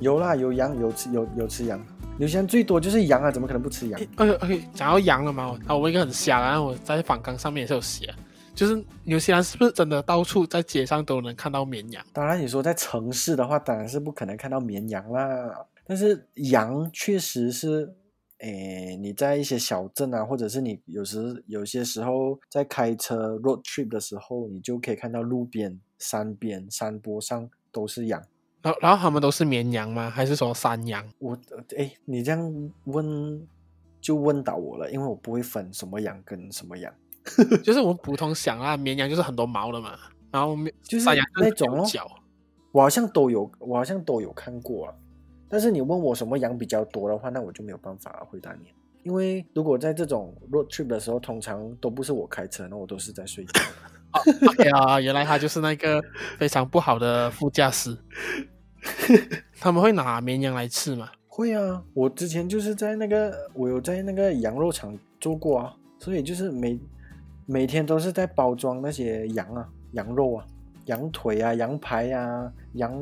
有啦，有羊，有吃，有有吃羊。纽西兰最多就是羊啊，怎么可能不吃羊？OK OK，讲到羊了嘛，啊，我一个很瞎，然后我在访纲上面也是有写，就是纽西兰是不是真的到处在街上都能看到绵羊？当然，你说在城市的话，当然是不可能看到绵羊啦。但是羊确实是，诶，你在一些小镇啊，或者是你有时有些时候在开车 road trip 的时候，你就可以看到路边、山边、山坡上都是羊。然后，然后他们都是绵羊吗？还是说山羊？我，哎，你这样问就问到我了，因为我不会分什么羊跟什么羊。就是我们普通想啊，绵羊就是很多毛的嘛，然后就是那种哦。我好像都有，我好像都有看过啊。但是你问我什么羊比较多的话，那我就没有办法回答你，因为如果在这种 road trip 的时候，通常都不是我开车，那我都是在睡觉。哎 呀，原来他就是那个非常不好的副驾驶。他们会拿绵羊来吃吗？会啊，我之前就是在那个，我有在那个羊肉厂做过啊，所以就是每每天都是在包装那些羊啊、羊肉啊、羊腿啊、羊排啊、羊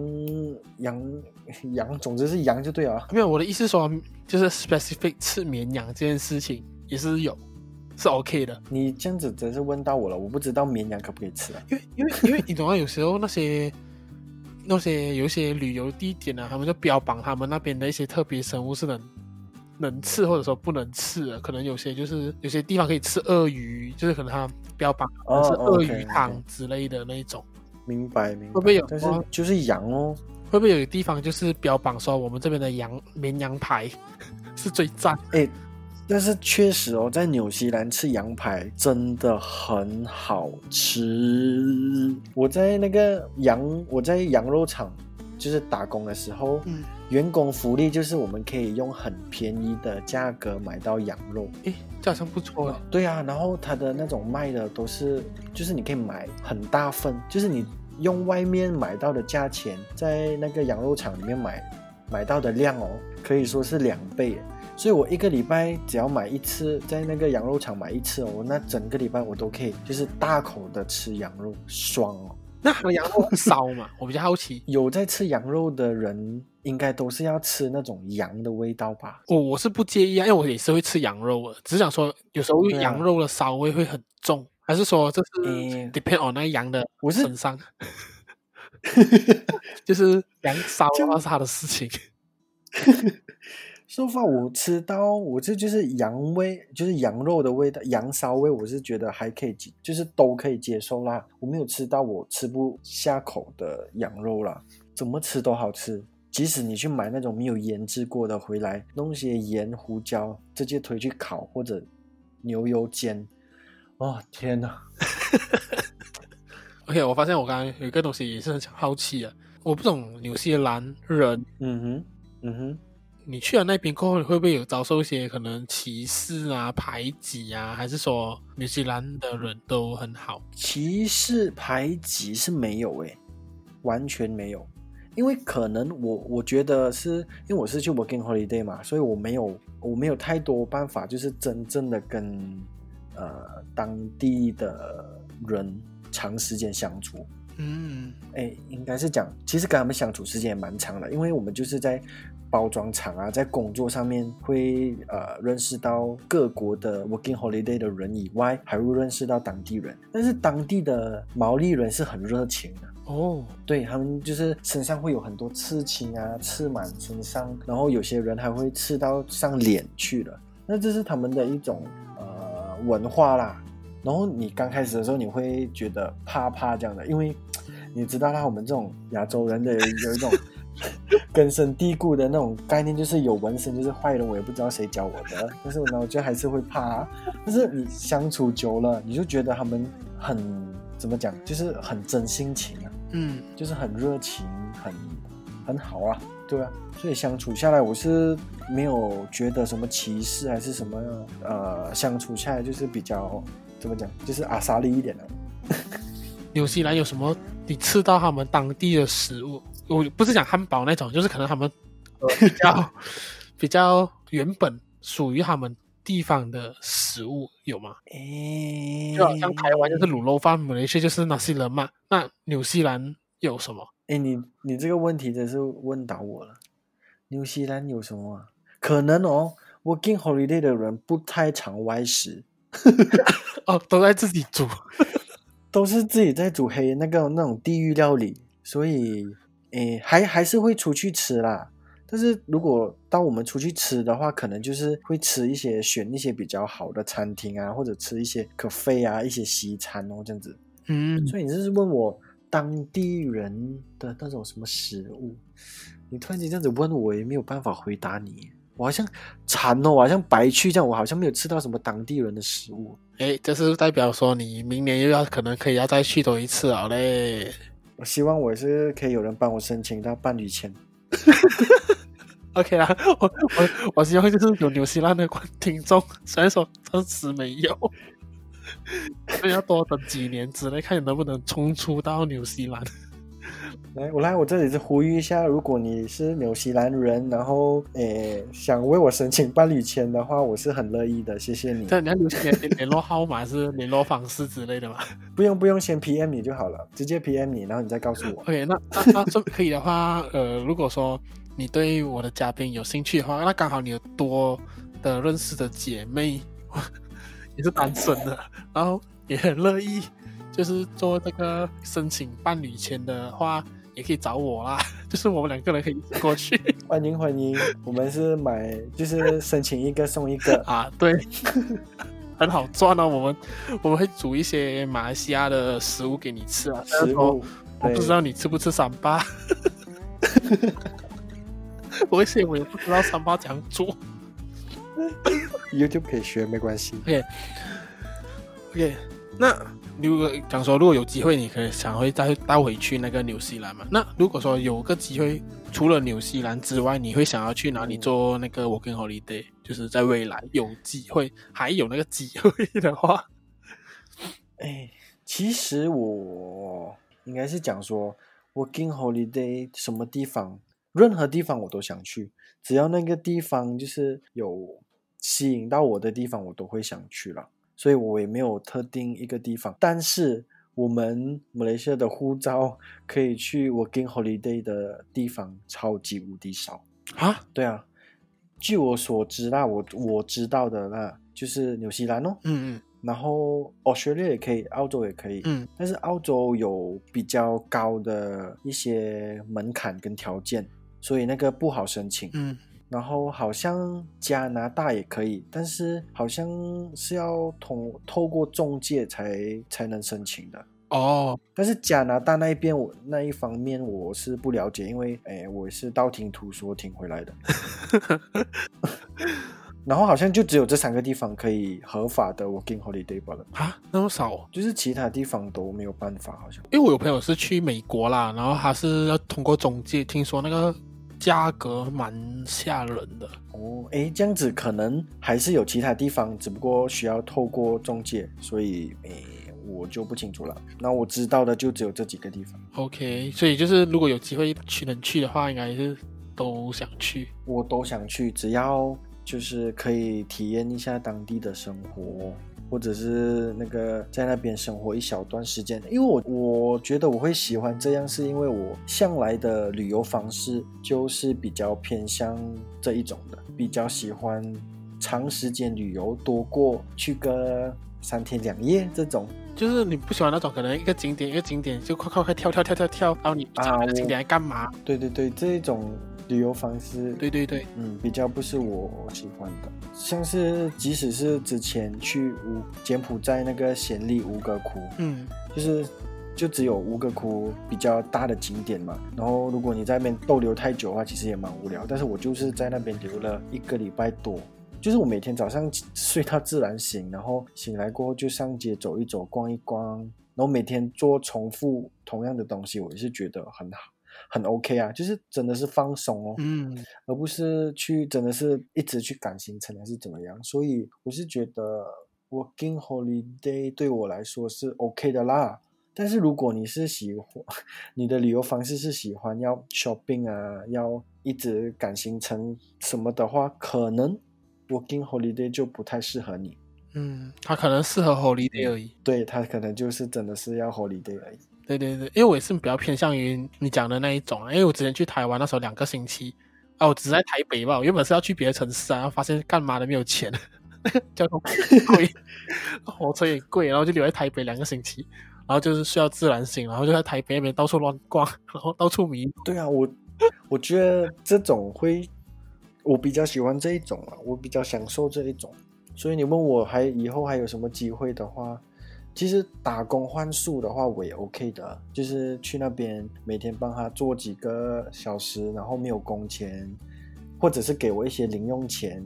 羊 羊，总之是羊就对了。没有，我的意思说就是 specific 吃绵羊这件事情也是有，是 OK 的。你这样子真是问到我了，我不知道绵羊可不可以吃啊？因为因为因为你懂啊，有时候那些。那些有一些旅游地点啊，他们就标榜他们那边的一些特别生物是能能吃或者说不能吃的，可能有些就是有些地方可以吃鳄鱼，就是可能它标榜是鳄鱼汤之类的那一种。明白明白。会不会有？但是就是羊哦。会不会有地方就是标榜说我们这边的羊绵羊排 是最赞？哎。但是确实哦，在纽西兰吃羊排真的很好吃。我在那个羊，我在羊肉厂就是打工的时候，嗯，员工福利就是我们可以用很便宜的价格买到羊肉，诶，这好像不错啊。对啊，然后它的那种卖的都是，就是你可以买很大份，就是你用外面买到的价钱，在那个羊肉厂里面买买到的量哦，可以说是两倍。所以我一个礼拜只要买一次，在那个羊肉厂买一次哦，那整个礼拜我都可以就是大口的吃羊肉，爽哦。那羊肉骚嘛？我比较好奇，有在吃羊肉的人，应该都是要吃那种羊的味道吧？我我是不介意啊，因为我也是会吃羊肉的，只是想说有时候羊肉的骚味会很重，啊、还是说这是 depend on 那羊的身上？就是羊骚的话是他的事情。说法我吃到，我这就是羊味，就是羊肉的味道，羊骚味，我是觉得还可以，就是都可以接受啦。我没有吃到我吃不下口的羊肉啦，怎么吃都好吃。即使你去买那种没有腌制过的回来，弄些盐、胡椒，直接推去烤或者牛油煎，哦天哪！OK，我发现我刚刚有一个东西也是很好奇啊，我不懂纽西兰人，嗯哼，嗯哼。你去了那边过后，你会不会有遭受一些可能歧视啊、排挤啊？还是说纽西兰的人都很好？歧视排挤是没有诶，完全没有。因为可能我我觉得是因为我是去 working holiday 嘛，所以我没有我没有太多办法，就是真正的跟呃当地的人长时间相处。嗯，诶，应该是讲，其实跟他们相处时间也蛮长的，因为我们就是在。包装厂啊，在工作上面会呃认识到各国的 working holiday 的人以外，还会认识到当地人。但是当地的毛利人是很热情的哦，对，他们就是身上会有很多刺青啊，刺满身上，然后有些人还会刺到上脸去了。那这是他们的一种呃文化啦。然后你刚开始的时候，你会觉得怕怕这样的，因为你知道啦，我们这种亚洲人的有一种 根深蒂固的那种概念，就是有纹身就是坏人。我也不知道谁教我的，但是呢，我觉得还是会怕啊。但是你相处久了，你就觉得他们很怎么讲，就是很真性情啊，嗯，就是很热情，很很好啊，对啊。所以相处下来，我是没有觉得什么歧视还是什么，呃，相处下来就是比较。怎么讲？就是阿萨利一点的。纽西兰有什么？你吃到他们当地的食物？我不是讲汉堡那种，就是可能他们比较 比较原本属于他们地方的食物有吗？诶，就好像台湾就是卤肉饭，马来西亚就是那些人嘛。那纽西兰有什么？诶，你你这个问题真是问倒我了。纽西兰有什么？可能哦，Working Holiday 的人不太常外食。哦，都在自己煮，都是自己在煮黑那个那种地狱料理，所以诶，还还是会出去吃啦。但是如果当我们出去吃的话，可能就是会吃一些选一些比较好的餐厅啊，或者吃一些 cafe 啊，一些西餐哦，这样子。嗯，所以你这是问我当地人的那种什么食物？你突然间这样子问我，也没有办法回答你。我好像馋哦，我好像白去这样，我好像没有吃到什么当地人的食物。诶，这是代表说你明年又要可能可以要再去多一次好嘞。我希望我是可以有人帮我申请到伴侣签。OK 啦，我我我希望就是有纽西兰的观听众，虽然说暂时没有，所以要多等几年之内，看你能不能冲出到纽西兰。来，我来，我这里是呼吁一下，如果你是纽西兰人，然后诶想为我申请伴侣签的话，我是很乐意的，谢谢你。这你要留联联络号码是联络方式之类的吗？不用不用，先 PM 你就好了，直接 PM 你，然后你再告诉我。OK，那那那说可以的话，呃，如果说你对我的嘉宾有兴趣的话，那刚好你有多的认识的姐妹 也是单身的，然后也很乐意，就是做这个申请伴侣签的话。也可以找我啦，就是我们两个人可以过去。欢迎欢迎，我们是买就是申请一个送一个 啊，对，很好赚哦。我们我们会煮一些马来西亚的食物给你吃啊。食物，我不知道你吃不吃三巴。我一些我也不知道三八怎样做。YouTube 可以学，没关系。OK OK，那。如果讲说，如果有机会，你可以想会再带回去那个纽西兰嘛？那如果说有个机会，除了纽西兰之外，你会想要去哪里做那个 working holiday？就是在未来有机会，还有那个机会的话，哎，其实我应该是讲说 working holiday 什么地方，任何地方我都想去，只要那个地方就是有吸引到我的地方，我都会想去了。所以我也没有特定一个地方，但是我们马来西亚的护照可以去 working holiday 的地方超级无敌少啊！对啊，据我所知啦，我我知道的那就是纽西兰哦，嗯嗯，然后 Australia 也可以，澳洲也可以，嗯，但是澳洲有比较高的一些门槛跟条件，所以那个不好申请，嗯。然后好像加拿大也可以，但是好像是要通透过中介才才能申请的哦。但是加拿大那一边我那一方面我是不了解，因为哎我是道听途说听回来的。然后好像就只有这三个地方可以合法的 working holiday 罢了啊，那么少，就是其他地方都没有办法，好像。因为我有朋友是去美国啦，然后他是要通过中介，听说那个。价格蛮吓人的哦，哎，这样子可能还是有其他地方，只不过需要透过中介，所以哎，我就不清楚了。那我知道的就只有这几个地方。OK，所以就是如果有机会去能去的话，应该是都想去。我都想去，只要就是可以体验一下当地的生活。或者是那个在那边生活一小段时间，因为我我觉得我会喜欢这样，是因为我向来的旅游方式就是比较偏向这一种的，比较喜欢长时间旅游多过去个三天两夜这种。就是你不喜欢那种可能一个景点一个景点就快快快跳跳跳跳跳，然后你啊，景点来干嘛？对对对，这一种。旅游方式，对对对，嗯，比较不是我喜欢的。像是即使是之前去五柬埔寨那个暹粒吴哥窟，嗯，就是就只有吴哥窟比较大的景点嘛。然后如果你在那边逗留太久的话，其实也蛮无聊。但是我就是在那边留了一个礼拜多，就是我每天早上睡到自然醒，然后醒来过后就上街走一走、逛一逛，然后每天做重复同样的东西，我也是觉得很好。很 OK 啊，就是真的是放松哦，嗯，而不是去真的是一直去赶行程还是怎么样。所以我是觉得 working holiday 对我来说是 OK 的啦。但是如果你是喜欢 你的旅游方式是喜欢要 shopping 啊，要一直赶行程什么的话，可能 working holiday 就不太适合你。嗯，它可能适合 holiday 而已。对，它可能就是真的是要 holiday 而已。对对对，因为我也是比较偏向于你讲的那一种啊，因为我之前去台湾那时候两个星期啊，我只在台北嘛，我原本是要去别的城市啊，然后发现干嘛的没有钱，交通贵，火车也贵，然后就留在台北两个星期，然后就是需要自然醒，然后就在台北那边到处乱逛，然后到处迷。对啊，我我觉得这种会，我比较喜欢这一种啊，我比较享受这一种，所以你问我还以后还有什么机会的话。其实打工换宿的话，我也 OK 的，就是去那边每天帮他做几个小时，然后没有工钱，或者是给我一些零用钱，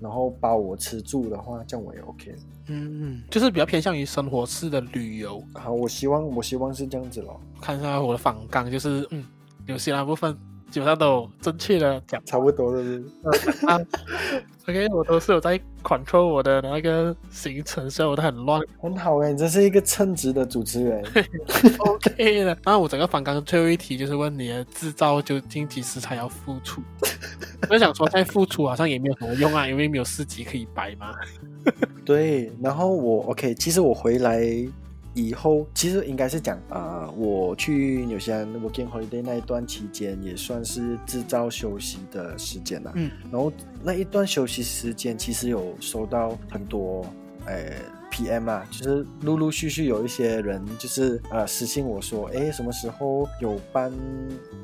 然后包我吃住的话，这样我也 OK。嗯嗯，就是比较偏向于生活式的旅游。好，我希望我希望是这样子咯。看一下我的访纲，就是嗯，有些那部分。基本上都有正确的讲，差不多的是不是？啊，OK，我都是有在 control 我的那个行程，所以我都很乱。很好哎，你这是一个称职的主持人。OK 的。那我整个访纲最后一题就是问你的制造究竟几时才要付出？我想说，再付出好像也没有什么用啊，因为没有四级可以摆嘛。对，然后我 OK，其实我回来。以后其实应该是讲啊、呃，我去纽西兰 working holiday 那一段期间，也算是制造休息的时间了。嗯，然后那一段休息时间，其实有收到很多呃 PM 啊，就是陆陆续续有一些人就是呃私信我说，哎，什么时候有办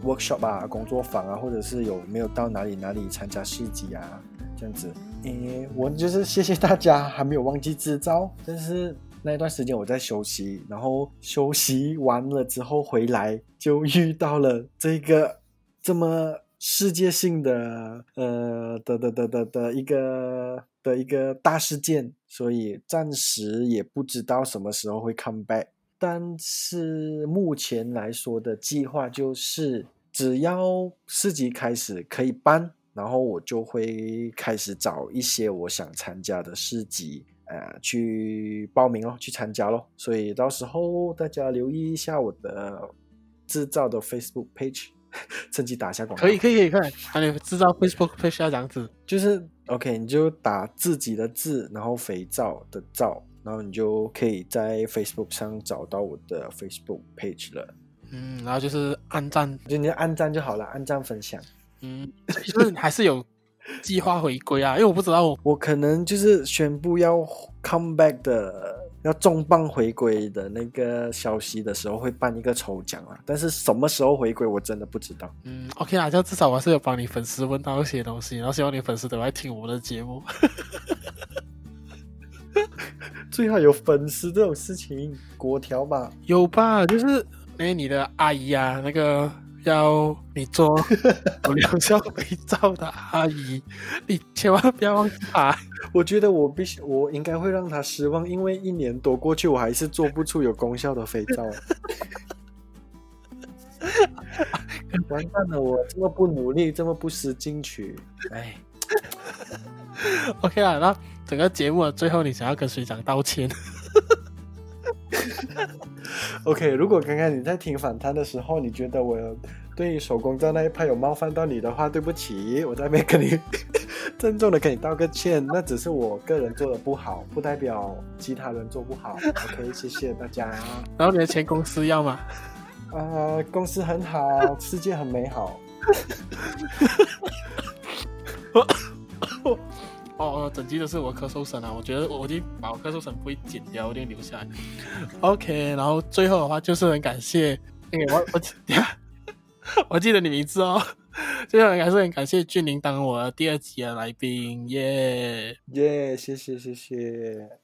workshop 啊，工作坊啊，或者是有没有到哪里哪里参加市集啊，这样子。诶，我就是谢谢大家，还没有忘记制造，但是。那一段时间我在休息，然后休息完了之后回来，就遇到了这个 这么世界性的呃的的的的的一个的一个大事件，所以暂时也不知道什么时候会 come back。但是目前来说的计划就是，只要市集开始可以办，然后我就会开始找一些我想参加的市集。呃，去报名哦，去参加咯。所以到时候大家留意一下我的制造的 Facebook page，趁机打一下广告。可以，可以，可以看。那你制造 Facebook page 要这样子，就是 OK，你就打自己的字，然后肥皂的皂，然后你就可以在 Facebook 上找到我的 Facebook page 了。嗯，然后就是按赞，就你就按赞就好了，按赞分享。嗯，就是还是有。计划回归啊，因为我不知道我，我可能就是宣布要 come back 的，要重磅回归的那个消息的时候会办一个抽奖啊，但是什么时候回归我真的不知道。嗯，OK 啊，就至少我还是有帮你粉丝问到一些东西，然后希望你粉丝都来听我的节目。最好有粉丝这种事情，国条吧？有吧？就是哎，你的阿姨啊，那个。要你做有疗效肥皂的阿姨，你千万不要忘记她。我觉得我必须，我应该会让她失望，因为一年多过去，我还是做不出有功效的肥皂。完蛋了，我这么不努力，这么不思进取，哎。OK 啊，那整个节目的最后，你想要跟谁长道歉 OK，如果刚刚你在听反弹的时候，你觉得我对手工皂那一派有冒犯到你的话，对不起，我在那边跟你 郑重的跟你道个歉。那只是我个人做的不好，不代表其他人做不好。OK，谢谢大家。然后你的钱公司要吗？啊、呃，公司很好，世界很美好。哦哦，整集都是我咳嗽声啊！我觉得我已经把我咳嗽声不会剪掉，我一定留下来。OK，然后最后的话就是很感谢，我我 我记得你名字哦，最后还是很感谢俊霖当我的第二集的来宾，耶耶，谢谢谢谢。